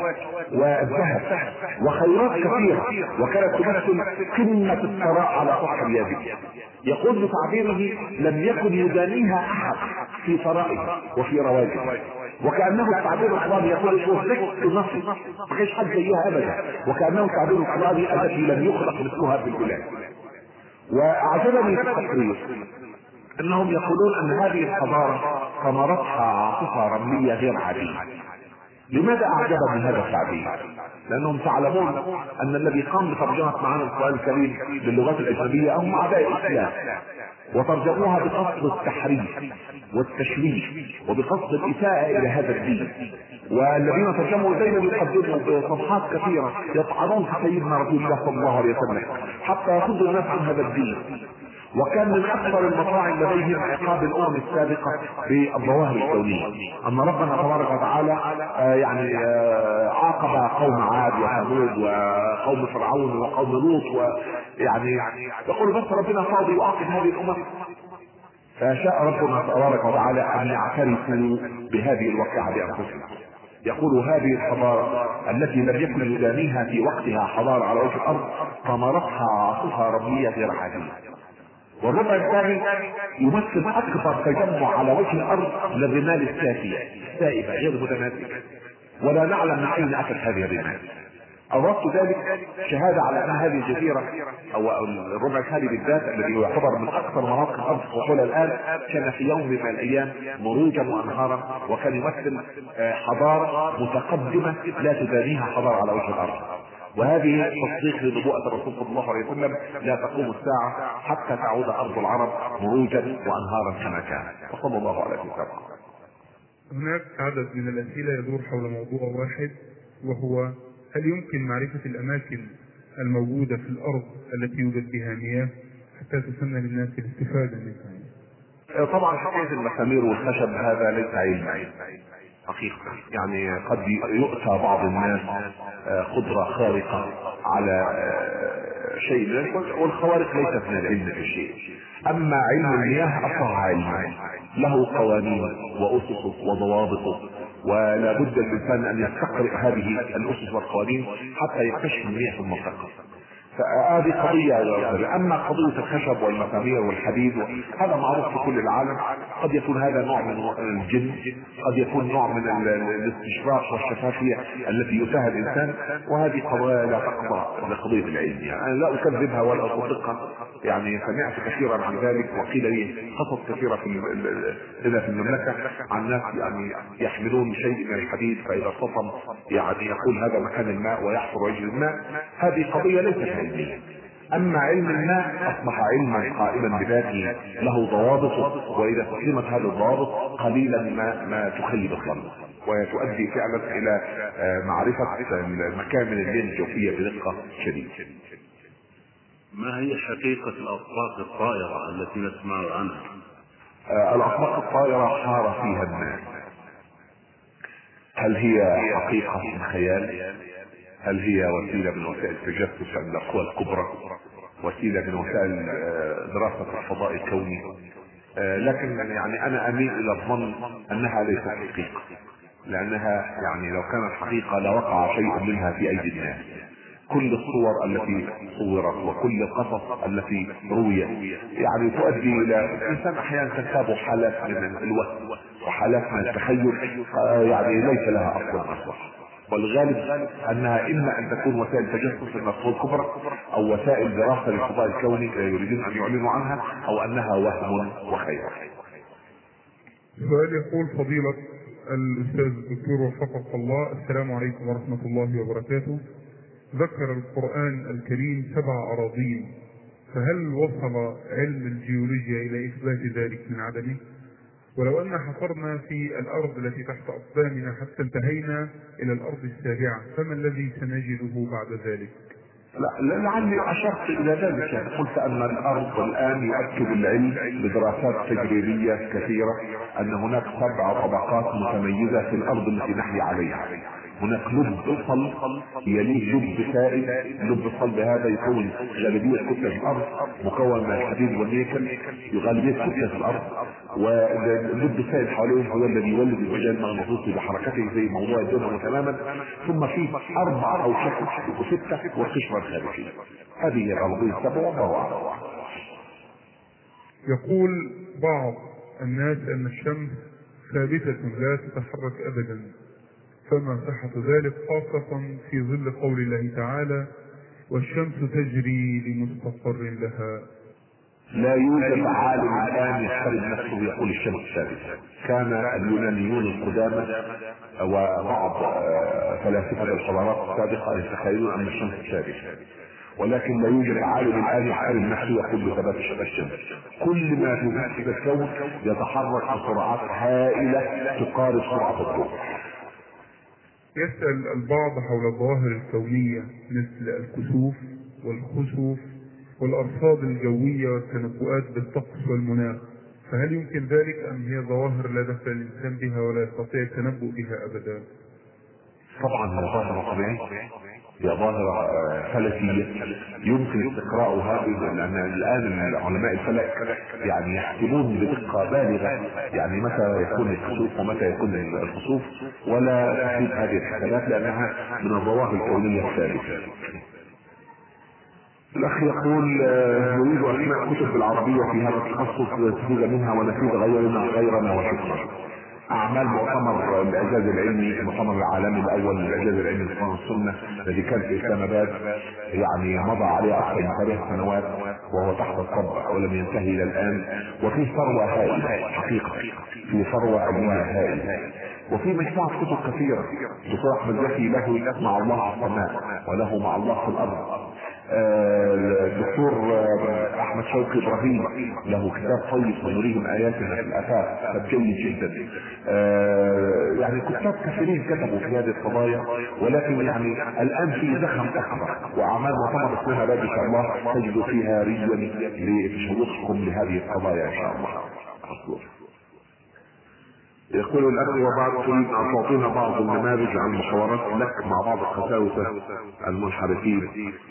والذهب وخيرات كثيرة وكانت تمثل قمة الثراء على سطح اليابس يقول بتعبيره لم يكن يدانيها أحد في ثرائه وفي رواجه وكأنه التعبير القراني يقول لك نصي ما كانش حد زيها ابدا. وكأنه التعبير القراني التي لم يخلق مثلها في البلاد. وأعجبني في التقرير إنهم يقولون أن هذه الحضارة ثمرتها عاصفه رمليه غير عاديه لماذا اعجبني هذا التعبير؟ لأنهم تعلمون أن الذي قام بترجمة معاني القرآن الكريم للغات الأجنبية هم اعداء الإسلام وترجموها بقصد التحريف والتشويش وبقصد الإساءة إلى هذا الدين والذين ترجموا دائما يقدموا بصفحات كثيرة يطعنون في سيدنا رسول الله صلى الله عليه وسلم حتى يصدوا الناس عن هذا الدين وكان من أكثر المطاعم لديهم عقاب الأمم السابقة بالظواهر الكونية. ان ربنا تبارك وتعالى آه يعني آه عاقب قوم عاد وثمود وقوم فرعون وقوم لوط ويعني يقول بس ربنا فاضي يعاقب هذه الأمم. فشاء ربنا تبارك وتعالى أن يعترفوا بهذه الواقعة بانفسهم يقول هذه الحضارة التي لم يكن يدانيها في وقتها حضارة على وجه الأرض ثمرتها عاصفة ربية غير عادية. والربع الثاني يمثل اكبر تجمع على وجه الأرض للرمال السافية. السائبة غير متناسبه ولا نعلم من أين أتت هذه الرمال. أردت ذلك شهادة على أن هذه الجزيرة أو الربع الثاني بالذات الذي يعتبر من أكثر مناطق الأرض فحول الآن كان في يوم من الأيام مروجا وأنهارا وكان يمثل آه، حضارة متقدمة لا تدانيها حضارة على وجه الأرض. وهذه تصديق لنبوءة الرسول صلى الله عليه وسلم. لا تقوم الساعة حتى تعود أرض العرب مروجا وأنهارا كما كان. وصلى الله عليه وسلم هناك عدد من الأسئلة يدور حول موضوع واحد وهو هل يمكن معرفة الأماكن الموجودة في الأرض التي يوجد بها مياه حتى تسنى للناس الاستفادة منها؟ طبعا حقيقة المسامير والخشب هذا ليس علم. حقيقة. يعني قد يؤتى بعض الناس آه، قدرة خارقة على آه، شيء والخوارق ليست من العلم في شيء أما علم المياه أصلا علم له قوانين وأسس وضوابط ولا بد الإنسان أن يستقرئ هذه الأسس والقوانين حتى يكتشف المياه في المنطقة. فهذه قضية أما قضية الخشب والمسامير والحديد هذا معروف في كل العالم. قد يكون هذا نوع من الجن قد يكون نوع من الاستشراق والشفافية التي يتاهى الإنسان وهذه قضايا لا تقضى لقضية العلم. يعني لا أكذبها ولا أصدقها. يعني سمعت كثيرا عن ذلك وقيل لي قصص كثيرة في هنا في المملكة عن ناس يعني يحملون شيء من الحديد فإذا اصطفم يعني يقول هذا مكان الماء ويحفر وجه الماء. هذه قضية ليست علمية أما علم الماء أصبح علما قائما بذاته له ضوابط وإذا استخدمت هذه الضوابط قليلا ما ما تخيب الظن وتؤدي فعلا إلى معرفة مكامن الليل الجوفية بدقة شديدة ما هي حقيقة الأطباق الطائرة التي نسمع عنها؟ الأطباق الطائرة حار فيها الناس هل هي حقيقة خيال؟ هل هي وسيلة من وسائل تجسس عند القوى الكبرى؟ وسيلة من وسائل دراسة الفضاء الكوني؟ لكن يعني أنا أميل إلى الظن أنها ليست حقيقة. لأنها يعني لو كانت حقيقة لوقع شيء منها في ايدي الناس كل الصور التي صورت وكل القصص التي رويت يعني تؤدي إلى الانسان أحيانا تنتابه حالات من الوهم وحالات من التخيل يعني ليس لها أصل أصلا والغالب أنها إما أن تكون وسائل تجسس للمفهوم الكبرى أو وسائل دراسة للفضاء الكوني يريدون أن يعلنوا عنها أو أنها وهم وخيال. سؤال يقول فضيلة الأستاذ الدكتور وفقك الله السلام عليكم ورحمة الله وبركاته ذكر القرآن الكريم سبع أراضين فهل وصل علم الجيولوجيا إلى إثبات ذلك من عدمه؟ ولو أن حفرنا في الأرض التي تحت أقدامنا حتى انتهينا إلى الأرض السابعة فما الذي سنجده بعد ذلك؟ لا لعلي أشرت إلى ذلك قلت أن الأرض الآن يؤكد العلم بدراسات تجريبية كثيرة أن هناك سبع طبقات متميزة في الأرض التي نحيا عليها هناك لب صلب يليه لب سائل لب الصلب هذا يكون غالبية كتلة الأرض مكون من الحديد والنيكل غالبية كتلة الأرض واللب السائل حواليه هو الذي يولد المجال المغناطيسي بحركته زي موضوع الدنيا تماما ثم في أربعة أو شكل وستة والقشرة الخارجية هذه الأرضية السبع والله يقول بعض الناس أن الشمس ثابتة لا تتحرك أبدا. فما صحة ذلك خاصة في ظل قول الله تعالى والشمس تجري لمستقر لها. لا يوجد عالم الان يحترم نفسه يقول الشمس ثابته كان اليونانيون القدامى وبعض فلاسفة الحضارات السابقة يتخيلون أن الشمس ثابته ولكن لا يوجد عالم الان يحترم نفسه يقول بثبات الشمس. كل ما في هذا الكون يتحرك بسرعات هائلة تقارب سرعة الضوء. يسأل البعض حول الظواهر الكونية مثل الكسوف والخسوف والأرصاد الجوية والتنبؤات بالطقس والمناخ فهل يمكن ذلك أم هي ظواهر لا دخل الإنسان بها ولا يستطيع التنبؤ بها أبدا؟ طبعا ظاهرة طبيعية هي ظاهرة فلكية يمكن استقراءها لأن الآن علماء الفلك يعني يحسبون بدقة بالغة. يعني متى يكون الكسوف ومتى يكون الخسوف ولا تحسب هذه الحسابات لأنها من الظواهر الكونية الثابتة الأخ يقول نريد اسماء كتب العربيه في هذا التخصص نستفيد منها ونفيد غيرنا غيرنا وشكرا. أعمال مؤتمر الاعجاز العلمي المؤتمر العالمي الأول للإعجاز العلمي في السنة الذي كان في إسلام آباد يعني مضى عليه أكثر من ثلاث سنوات وهو تحت الطبع ولم ينتهي إلى الآن وفي ثروة هائلة حقيقة في ثروة علميه هائلة وفي مجموعة كتب كثيرة دكتور أحمد زكي له مع الله في السماء وله مع الله في الأرض. الدكتور أحمد شوقي إبراهيم له كتاب طيب ونريهم اياتنا في الافاق كتاب جيد جدا. يعني كتاب كثيرين كتبوا في هذه القضايا ولكن يعني الآن في زخم أكبر وأعمال اسمها باب إن شاء الله. تجد فيها ريا لتشوقكم لهذه القضايا إن شاء الله. يقول الأخ وبعض تريد ان تعطينا بعض النماذج عن محاورات لك مع بعض القساوسة المنحرفين.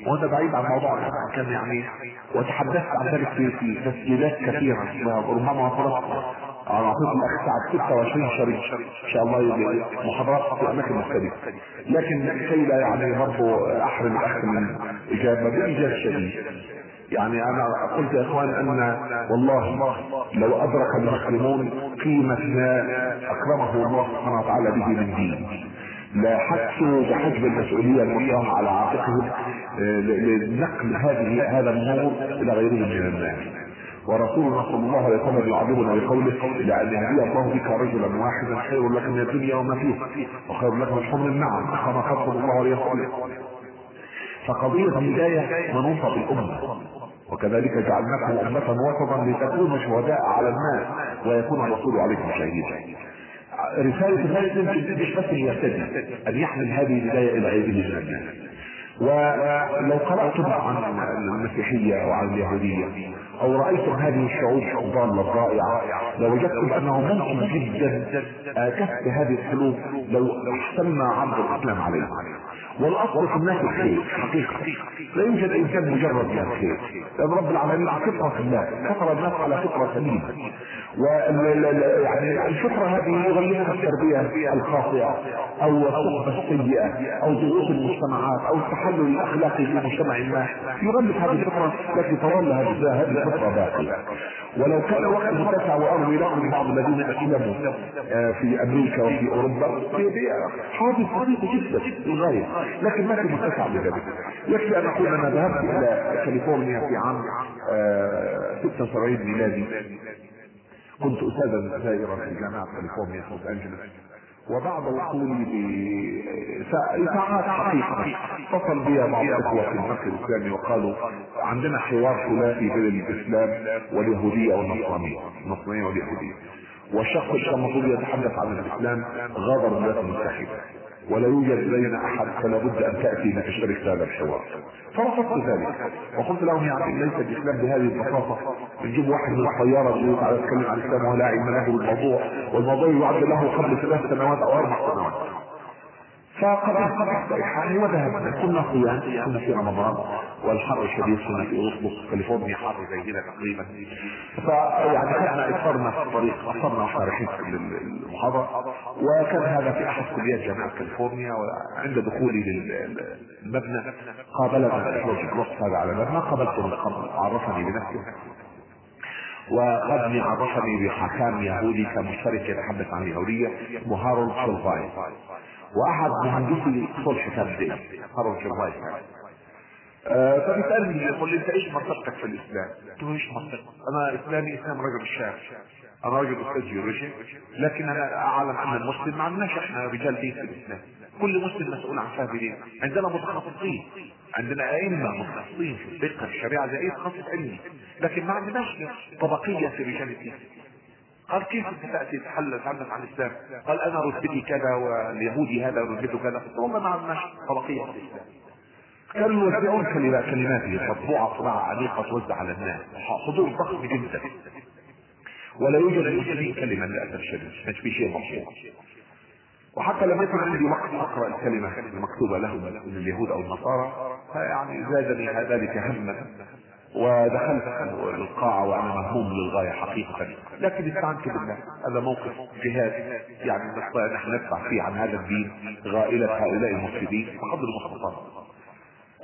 وهذا بعيد عن موضوع كان يعني وتحدثت عن ذلك في في تسجيلات كثيرة. ربما فرصت أنا أعطيت الأخ سعد 26 شريط إن شاء الله يجي محاضرات في أماكن مختلفة. لكن كي لا يعني برضه احرم الأخ من اجابه بايجاز شديد يعني أنا قلت يا إخوان أن والله لو أدرك المسلمون قيمة ما أكرمه الله سبحانه وتعالى به من دين. لا حسوا بحجب المسؤولية الملقاه على عاتقهم لنقل هذه هذا النور إلى غيرهم من الناس. ورسولنا صلى الله عليه وسلم يعذبنا بقوله لأن يهدي الله بك رجلا واحدا خير لك من الدنيا وما فيها وخير لك من حمر النعم كما قال صلى الله عليه وسلم. فقضية الهداية منوطة بالأمة. وكذلك جعلناكم أمة وسطا لتكونوا شهداء على الناس ويكون الرسول عليكم شهيدا. رسالة المسلم مش بس أن يهتدي أن يحمل هذه البداية غيره من الناس. ولو قرأتم عن المسيحية وعن اليهودية أو رأيتم هذه الشعوب الضالة الرائعة لوجدتم أنه ممكن جدا كسب هذه القلوب لو احسننا عرض الإسلام عليها والأصل في الناس الخير. حقيقة. لا يوجد إنسان مجرد من الخير لأن رب العالمين فطرة في الناس فطر الناس على فطرة سليمة. و يعني الفطرة هذه يغلبها التربية الخاطئة أو الصحبة السيئة أو ضغوط المجتمعات أو التحلل الأخلاقي في مجتمع ما. يغلب هذه الفطرة التي تظل هذه الفطرة باقية. ولو كان وقت متسع واروي لكم بعض الذين أسلموا في أمريكا وفي أوروبا حادث بسيط جدا للغايه لكن ما في متسع بذلك. يكفي أن أقول أنا ذهبت إلى كاليفورنيا في عام 76 ميلادي. كنت أستاذا زائرا في جامعة كاليفورنيا في لوس انجلوس وبعد وصولي بساعات حقيقة اتصل بي بعض الإخوة في المركز الاسلامي وقالوا عندنا حوار ثلاثي بين الإسلام واليهودية والنصرانية النصرانية واليهودية. والشخص اللي كان المفروض يتحدث عن الإسلام غادر الولايات المتحدة. ولا يوجد إلينا أحد فلا بد أن تأتي لتشترك في هذا الحوار. فرفضت ذلك. وقلت لهم يعني ليس الإسلام بهذه البساطة. نجيب واحد من الطيارة يقول تعالى يتكلم عن الإسلام ولا علم له بالموضوع والموضوع يعد له قبل ثلاث سنوات أو أربع سنوات. فقبلت الصيحة وذهبنا كنا صيام كنا في رمضان والحر الشديد كنا في اغسطس كاليفورنيا حر زي هنا تقريبا. فيعني خدنا اثرنا في الطريق اثرنا وإحنا رايحين في المحاضرة. وكان هذا في أحد كليات جامعة كاليفورنيا وعند دخولي للمبنى قابلنا الاخوه الوقت هذا على المبنى قابلته بالقبر عرفني بنفسه. وقد عرفني بحكام يهودي كان مشترك يتحدث عن اليهودية اسمه هارولد سولفاين وأحد مهندسي صلح كان دي هارولد سولفاين آه فبيسألني يقول لي أنت إيش منطقتك في الإسلام؟ قلت له إيش منطقتك؟ أنا إسلامي إسلام رجل الشام أنا راجل أستاذ جيولوجيا. لكن أنا أعلم أن المسلم ما عندناش إحنا رجال دين في الإسلام. كل مسلم مسؤول عن فهم دين عندنا متخصصين. عندنا أئمة متخصصين في الفقه الشريعة زي أي تخصص علمي. لكن ما عندناش طبقية في رجال الدين. قال كيف أنت تأتي تتحدث عن الإسلام؟ قال أنا رتبتي كذا واليهودي هذا رتبته كذا. قلت ما عندناش طبقية في الإسلام. كانوا يوزعون كلمات كلماته مطبوعه طباعه عميقة توزع على الناس. حضور ضخم جدا. ولا يوجد للمسلمين كلمة للاسف الشديد مش في شيء مطبوع وحتى لم يكن عندي وقت أقرأ الكلمة المكتوبة لهم من اليهود أو النصارى فيعني زادني ذلك هما. ودخلت القاعة وأنا مهموم للغاية حقيقة. لكن استعنت بالله. هذا موقف جهاد. يعني نستطيع نحن ندفع فيه عن هذا الدين غائلة هؤلاء المفسدين. بقدر المستطاع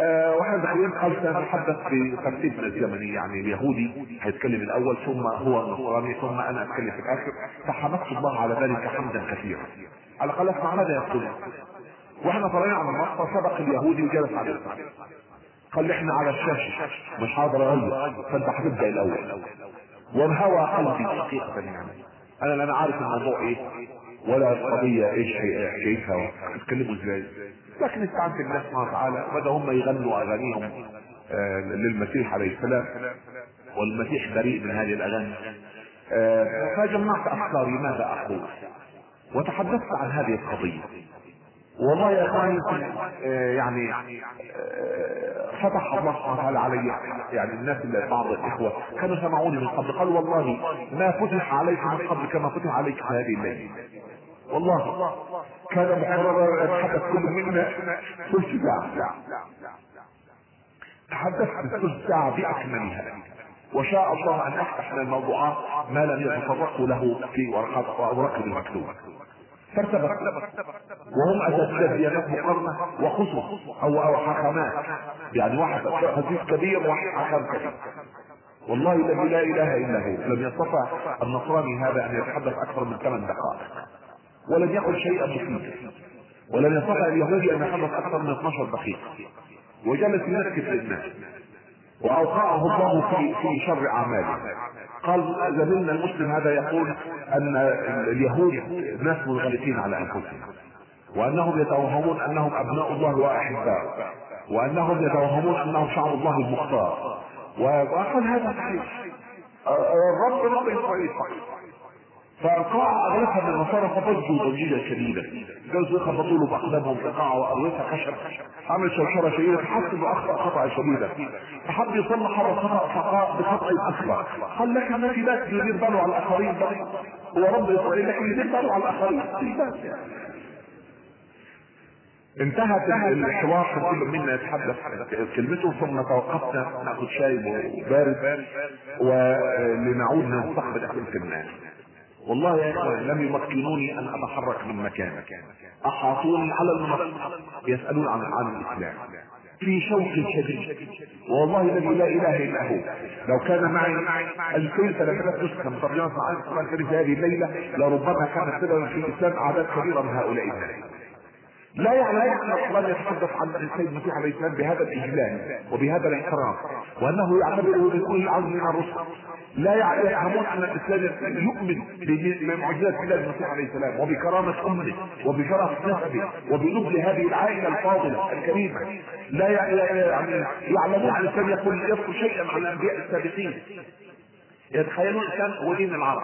أه وإحنا داخلين قال سنتحدث بترتيبنا الزمني يعني اليهودي هيتكلم الأول ثم هو النصراني ثم أنا أتكلم في الآخر. فحمدت الله على ذلك حمدا كثيرا. على الأقل أسمع ماذا يقول. وإحنا طالعين على المقطع سبق اليهودي وجلس على الاسلام قال إحنا على الشاشة مش حاضر اغير فأنت هتبدأ الأول. وانهوى قلبي. حقيقه يعني أنا لا أنا عارف الموضوع إيه ولا القضية إيش شايفها هتكلموا إزاي؟ لكن استعنت بالله سبحانه وتعالى بدا هم يغنوا أغانيهم آه للمسيح عليه السلام. والمسيح بريء من هذه الأغاني. آه فجمعت أفكاري. ماذا أقول؟ وتحدثت عن هذه القضية. والله يا اخواني آه يعني آه فتح الله سبحانه وتعالى علي يعني الناس اللي بعض الإخوة كانوا سمعوني من قبل قالوا والله ما فتح عليك من قبل كما فتح عليك في هذه الليلة. والله كان مقررا يتحدث كل منا ثلث ساعه تحدثت ثلث ساعه بأكملها. وشاء الله أن أفتح من الموضوعات ما لم يتطرقوا له في ورقات اوراق المكتوبه فارتبط. وهم أساتذة ديانات مقارنة وخصم أو أو حكمات يعني واحد خسيس كبير وواحد حكم كبير. والله الذي لا إله إلا هو. لم يستطع النصراني هذا أن يتحدث أكثر من ثمان دقائق. ولم يقل شيئا مفيدا. ولم يستطع اليهودي أن يتحدث أكثر من 12 دقيقة. وجلس ينكت للناس وأوقعه الله في في شر أعماله. قال زميلنا المسلم هذا يقول أن اليهود ناس منغلقين على أنفسهم. وأنهم يتوهمون أنهم أبناء الله واحباؤه وأنهم يتوهمون أنهم شعب الله المختار. وقال هذا صحيح الرب رب اسرائيل فقط فالقاعة أغلبها من النصارى فضجوا ضجيجا شديدا جوز يخبطوا له بأقدامهم في القاعة وأروتها خشب. عمل شوشرة شديدة فحس بأخطأ خطأ شديدا فحب يصلح هذا الخطأ بخطأ أكبر. قال لك ما في ناس يدير باله على الآخرين بس هو رب إسرائيل لكن يدير باله على الآخرين. انتهت الحوار كل منا يتحدث كلمته ثم توقفنا ناخذ شاي بارد ولنعود نستقبل اسئله الناس والله يا إخوان لم يمكنوني أن أتحرك من مكاني أحاطوني على المنصه يسألون عن عن الإسلام. في شوق شديد. والله الذي لا إله إلا هو. لو كان معي 2000 3000 نسخه من ترجمه معاني القرآن الكريم في هذه الليلة لربما كانت سببا في الاسلام اعداد كبيرة من هؤلاء. الناس لا أن القران يتحدث عن السيد المسيح عليه السلام بهذا الاجلال وبهذا الاحترام وأنه يعتبره من كل عظم من الرسل. لا يفهمون أن الإسلام يؤمن بمعجزات الله المسيح عليه السلام وبكرامة امه وبشرف نسبه وبنبل هذه العائلة الفاضلة الكريمة. لا يعني يعلمون أن الإسلام يقول يذكر شيئا عن الأنبياء السابقين. يتخيلون هو دين العرب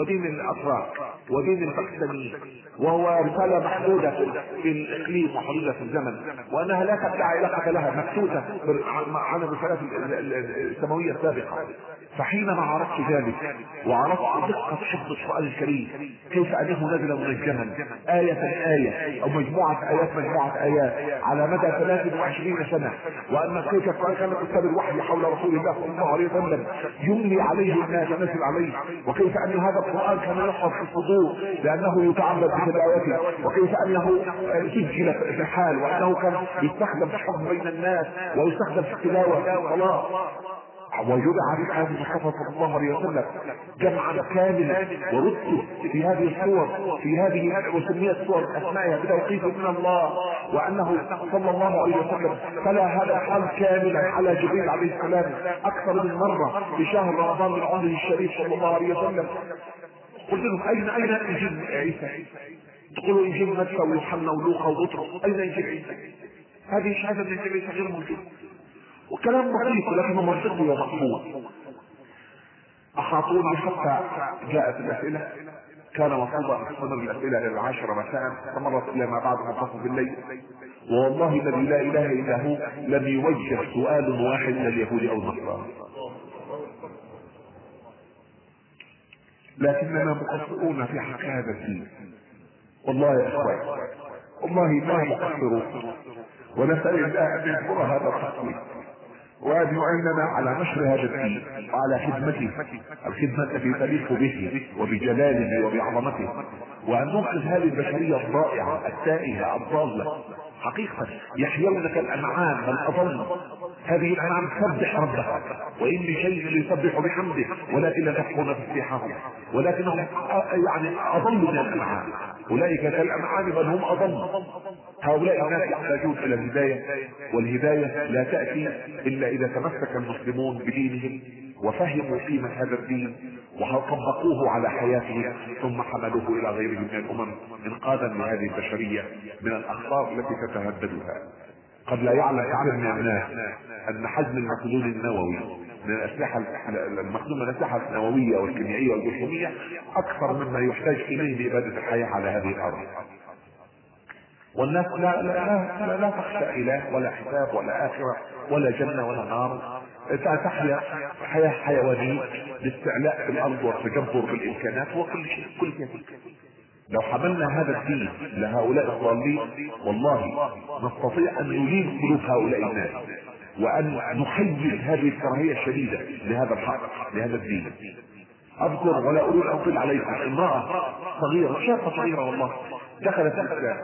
ودين الاتراك ودين الباكستانيين وهو رسالة محدودة في الإقليم وحدودة في الزمن وأنها لا تدعي علاقة لها مكتوتة عن الرسالات السماوية السابقة. فحينما عرفت ذلك وعرفت دقة حفظ القرآن الكريم كيف أنه نزل منجما آية آية أو مجموعة آيات مجموعة آيات على مدى 23 سنة وأن كيف كان كتاب الوحي حول رسول الله صلى الله عليه وسلم يملي عليه الناس نزل عليه؟ وكيف أن هذا القرآن كان يحفظ في الصدور لأنه يتعبد بتلاوته وكيف أنه سجل في الحال؟ وأنه كان يستخدم في بين الناس ويستخدم في التلاوة؟ في الصلاة في هذه المصطفى صلى الله عليه وسلم جمعا كاملا ورتب في هذه الصور في هذه وسميت صور اسمائها بتوقيف من الله وأنه صلى الله عليه وسلم تلا هذا الحال كاملا على جبريل عليه السلام أكثر من مرة في شهر رمضان من عمره الشريف صلى الله عليه وسلم قلت لهم اين أين إنجيل عيسى؟ تقولوا إنجيل متى ويوحنا ولوقا وبطرس أين إنجيل عيسى؟ هذه شهاده انجيل عيسى غير موجودة وكلام بسيط لكنه منطقي ومقبول. احاطوني حتى جاءت الاسئله كان مطلوبا أن تستمر الأسئلة إلى العاشرة مساء استمرت إلى ما بعد منتصف الليل والله الذي لا إله إلا هو لم يوجه سؤال واحد إلى اليهود أو النصارى. لكننا مقصرون في حق هذا الدين والله يا إخوان والله ما مقصرون ونسأل الله أن يجبر هذا التقصير. وأن يعيننا على نشر هذا الدين وعلى خدمته الخدمة التي تليق به وبجلاله وبعظمته. وأن ننقذ هذه البشرية الضائعة التائهة الضالة. حقيقة يحيون كالأنعام بل أضل هذه الأنعام تسبح ربها وإن شيء يسبح بحمده ولكن لا تفقون تسبيحهم ولكنهم يعني أضل من الأنعام. أولئك كالأنعام بل هم أضل هؤلاء الناس يحتاجون إلى الهداية والهداية لا تأتي إلا إذا تمسك المسلمون بدينهم وفهموا قيمة هذا الدين وطبقوه على حياتهم ثم حملوه إلى غيرهم من الأمم انقاذا لهذه البشرية من الأخطار التي تتهددها. قد لا يعلم كثير من الناس أن حجم المخزون النووي من الأسلحة المخزون من الأسلحة النووية والكيميائية والجرثوميه أكثر مما يحتاج إليه لإبادة الحياة على هذه الأرض. والناس لا لا لا, لا, لا تخشى اله ولا حساب ولا آخرة ولا جنة ولا نار. تحيا حياة حيوانية لاستعلاء في الأرض والتجبر بالامكانات وكل شيء كل شيء. لو حملنا هذا الدين لهؤلاء الضالين والله نستطيع أن نلين قلوب هؤلاء الناس وأن نحيي هذه الكراهية الشديدة لهذا الحق لهذا الدين. أذكر ولا أريد ان أطيل عليكم. امرأة صغيرة شابة صغيرة والله. دخلت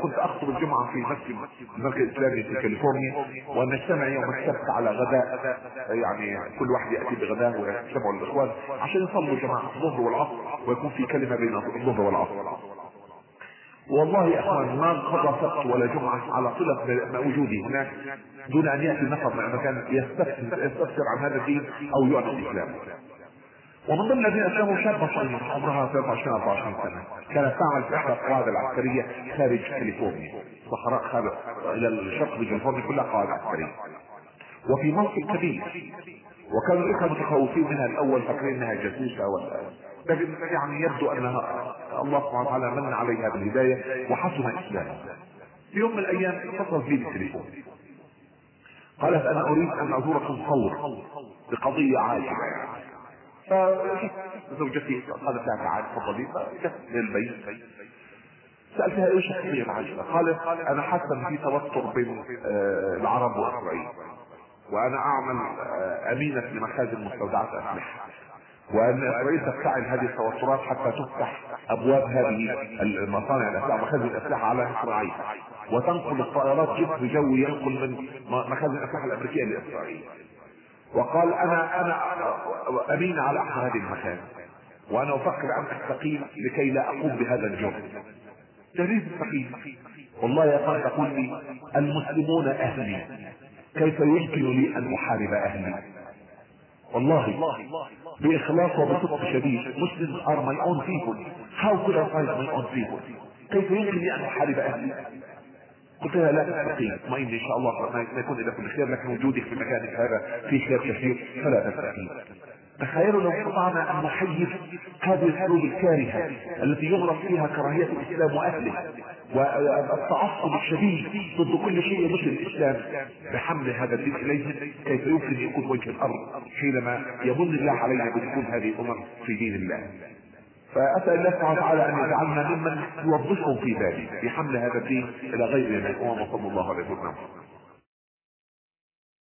كنت أخطب الجمعة في مسجد المركز الإسلامي في كاليفورنيا ونجتمع يوم السبت على غداء. يعني كل واحد يأتي بغداه ويجتمعوا الإخوان عشان يصلوا جماعة الظهر والعصر ويكون في كلمة بين الظهر والعصر. والله يا أخوان ما قضى سبت ولا جمعة على صله بوجودي هناك دون أن يأتي نفر من مكان يستفسر عن هذا الدين أو يعلن الإسلام. ومن ضمن الذين اسلموا شابة صغيره عمرها 23 24 سنة. كانت تعمل في إحدى القواعد العسكرية خارج كاليفورنيا. صحراء خارج إلى الشرق كاليفورنيا كلها قواعد عسكرية. وفي منصب كبير. وكانوا الاخوه متخوفين منها الأول فاكرين إنها جاسوسة ولا لكن يعني يبدو أنها الله سبحانه وتعالى من عليها بالهداية وحسن إسلامها. في يوم من الأيام اتصلت بي بالتليفون. قالت أنا أريد أن أزوركم فورا بقضية عاجله فزوجتي قالت لها تعال تفضلي. فجت للبيت. سألتها إيش القضية العاجله؟ قالت أنا حاسة إن في توتر بين العرب وإسرائيل وأنا أعمل أمينة لمخازن مستودعات أسلحة وأن إسرائيل تفتعل هذه التوترات حتى تفتح أبواب هذه المصانع الأسلحة مخازن الاسلحه على إسرائيل وتنقل الطائرات جسر جوي ينقل من مخازن الأسلحة الأمريكية لإسرائيل. وقال أنا أنا امين على هذه المكان. وأنا أفكر أن استقيل لكي لا أقوم بهذا الجرم تريد تستقيل والله يا أخي تقول لي المسلمون أهلي. كيف يمكن لي أن أحارب أهلي؟ والله بإخلاص وبصدق شديد مسلم are my own people. How could I fight my own people? كيف يمكن لي أن أحارب أهلي؟ قلت لها لا تستقيم اطمئن إن شاء الله ما يكون إلا كل خير لكن وجودك في مكانك هذا في خير كثير فلا تستقيم. تخيلوا لو استطعنا أن نحيز هذه الحروب الكارهة التي يغرس فيها كراهية الإسلام وأهله والتعصب الشديد ضد كل شيء يمس الإسلام بحمل هذا الدين اليهم كيف يمكن يكون وجه الأرض حينما يمن الله علينا بدخول هذه الأمم في دين الله. فأسأل الله سبحانه وتعالى أن يجعلنا ممن يوظفهم في ذلك بحمل هذا الدين إلى غيرنا من الامم الله عليه وسلم.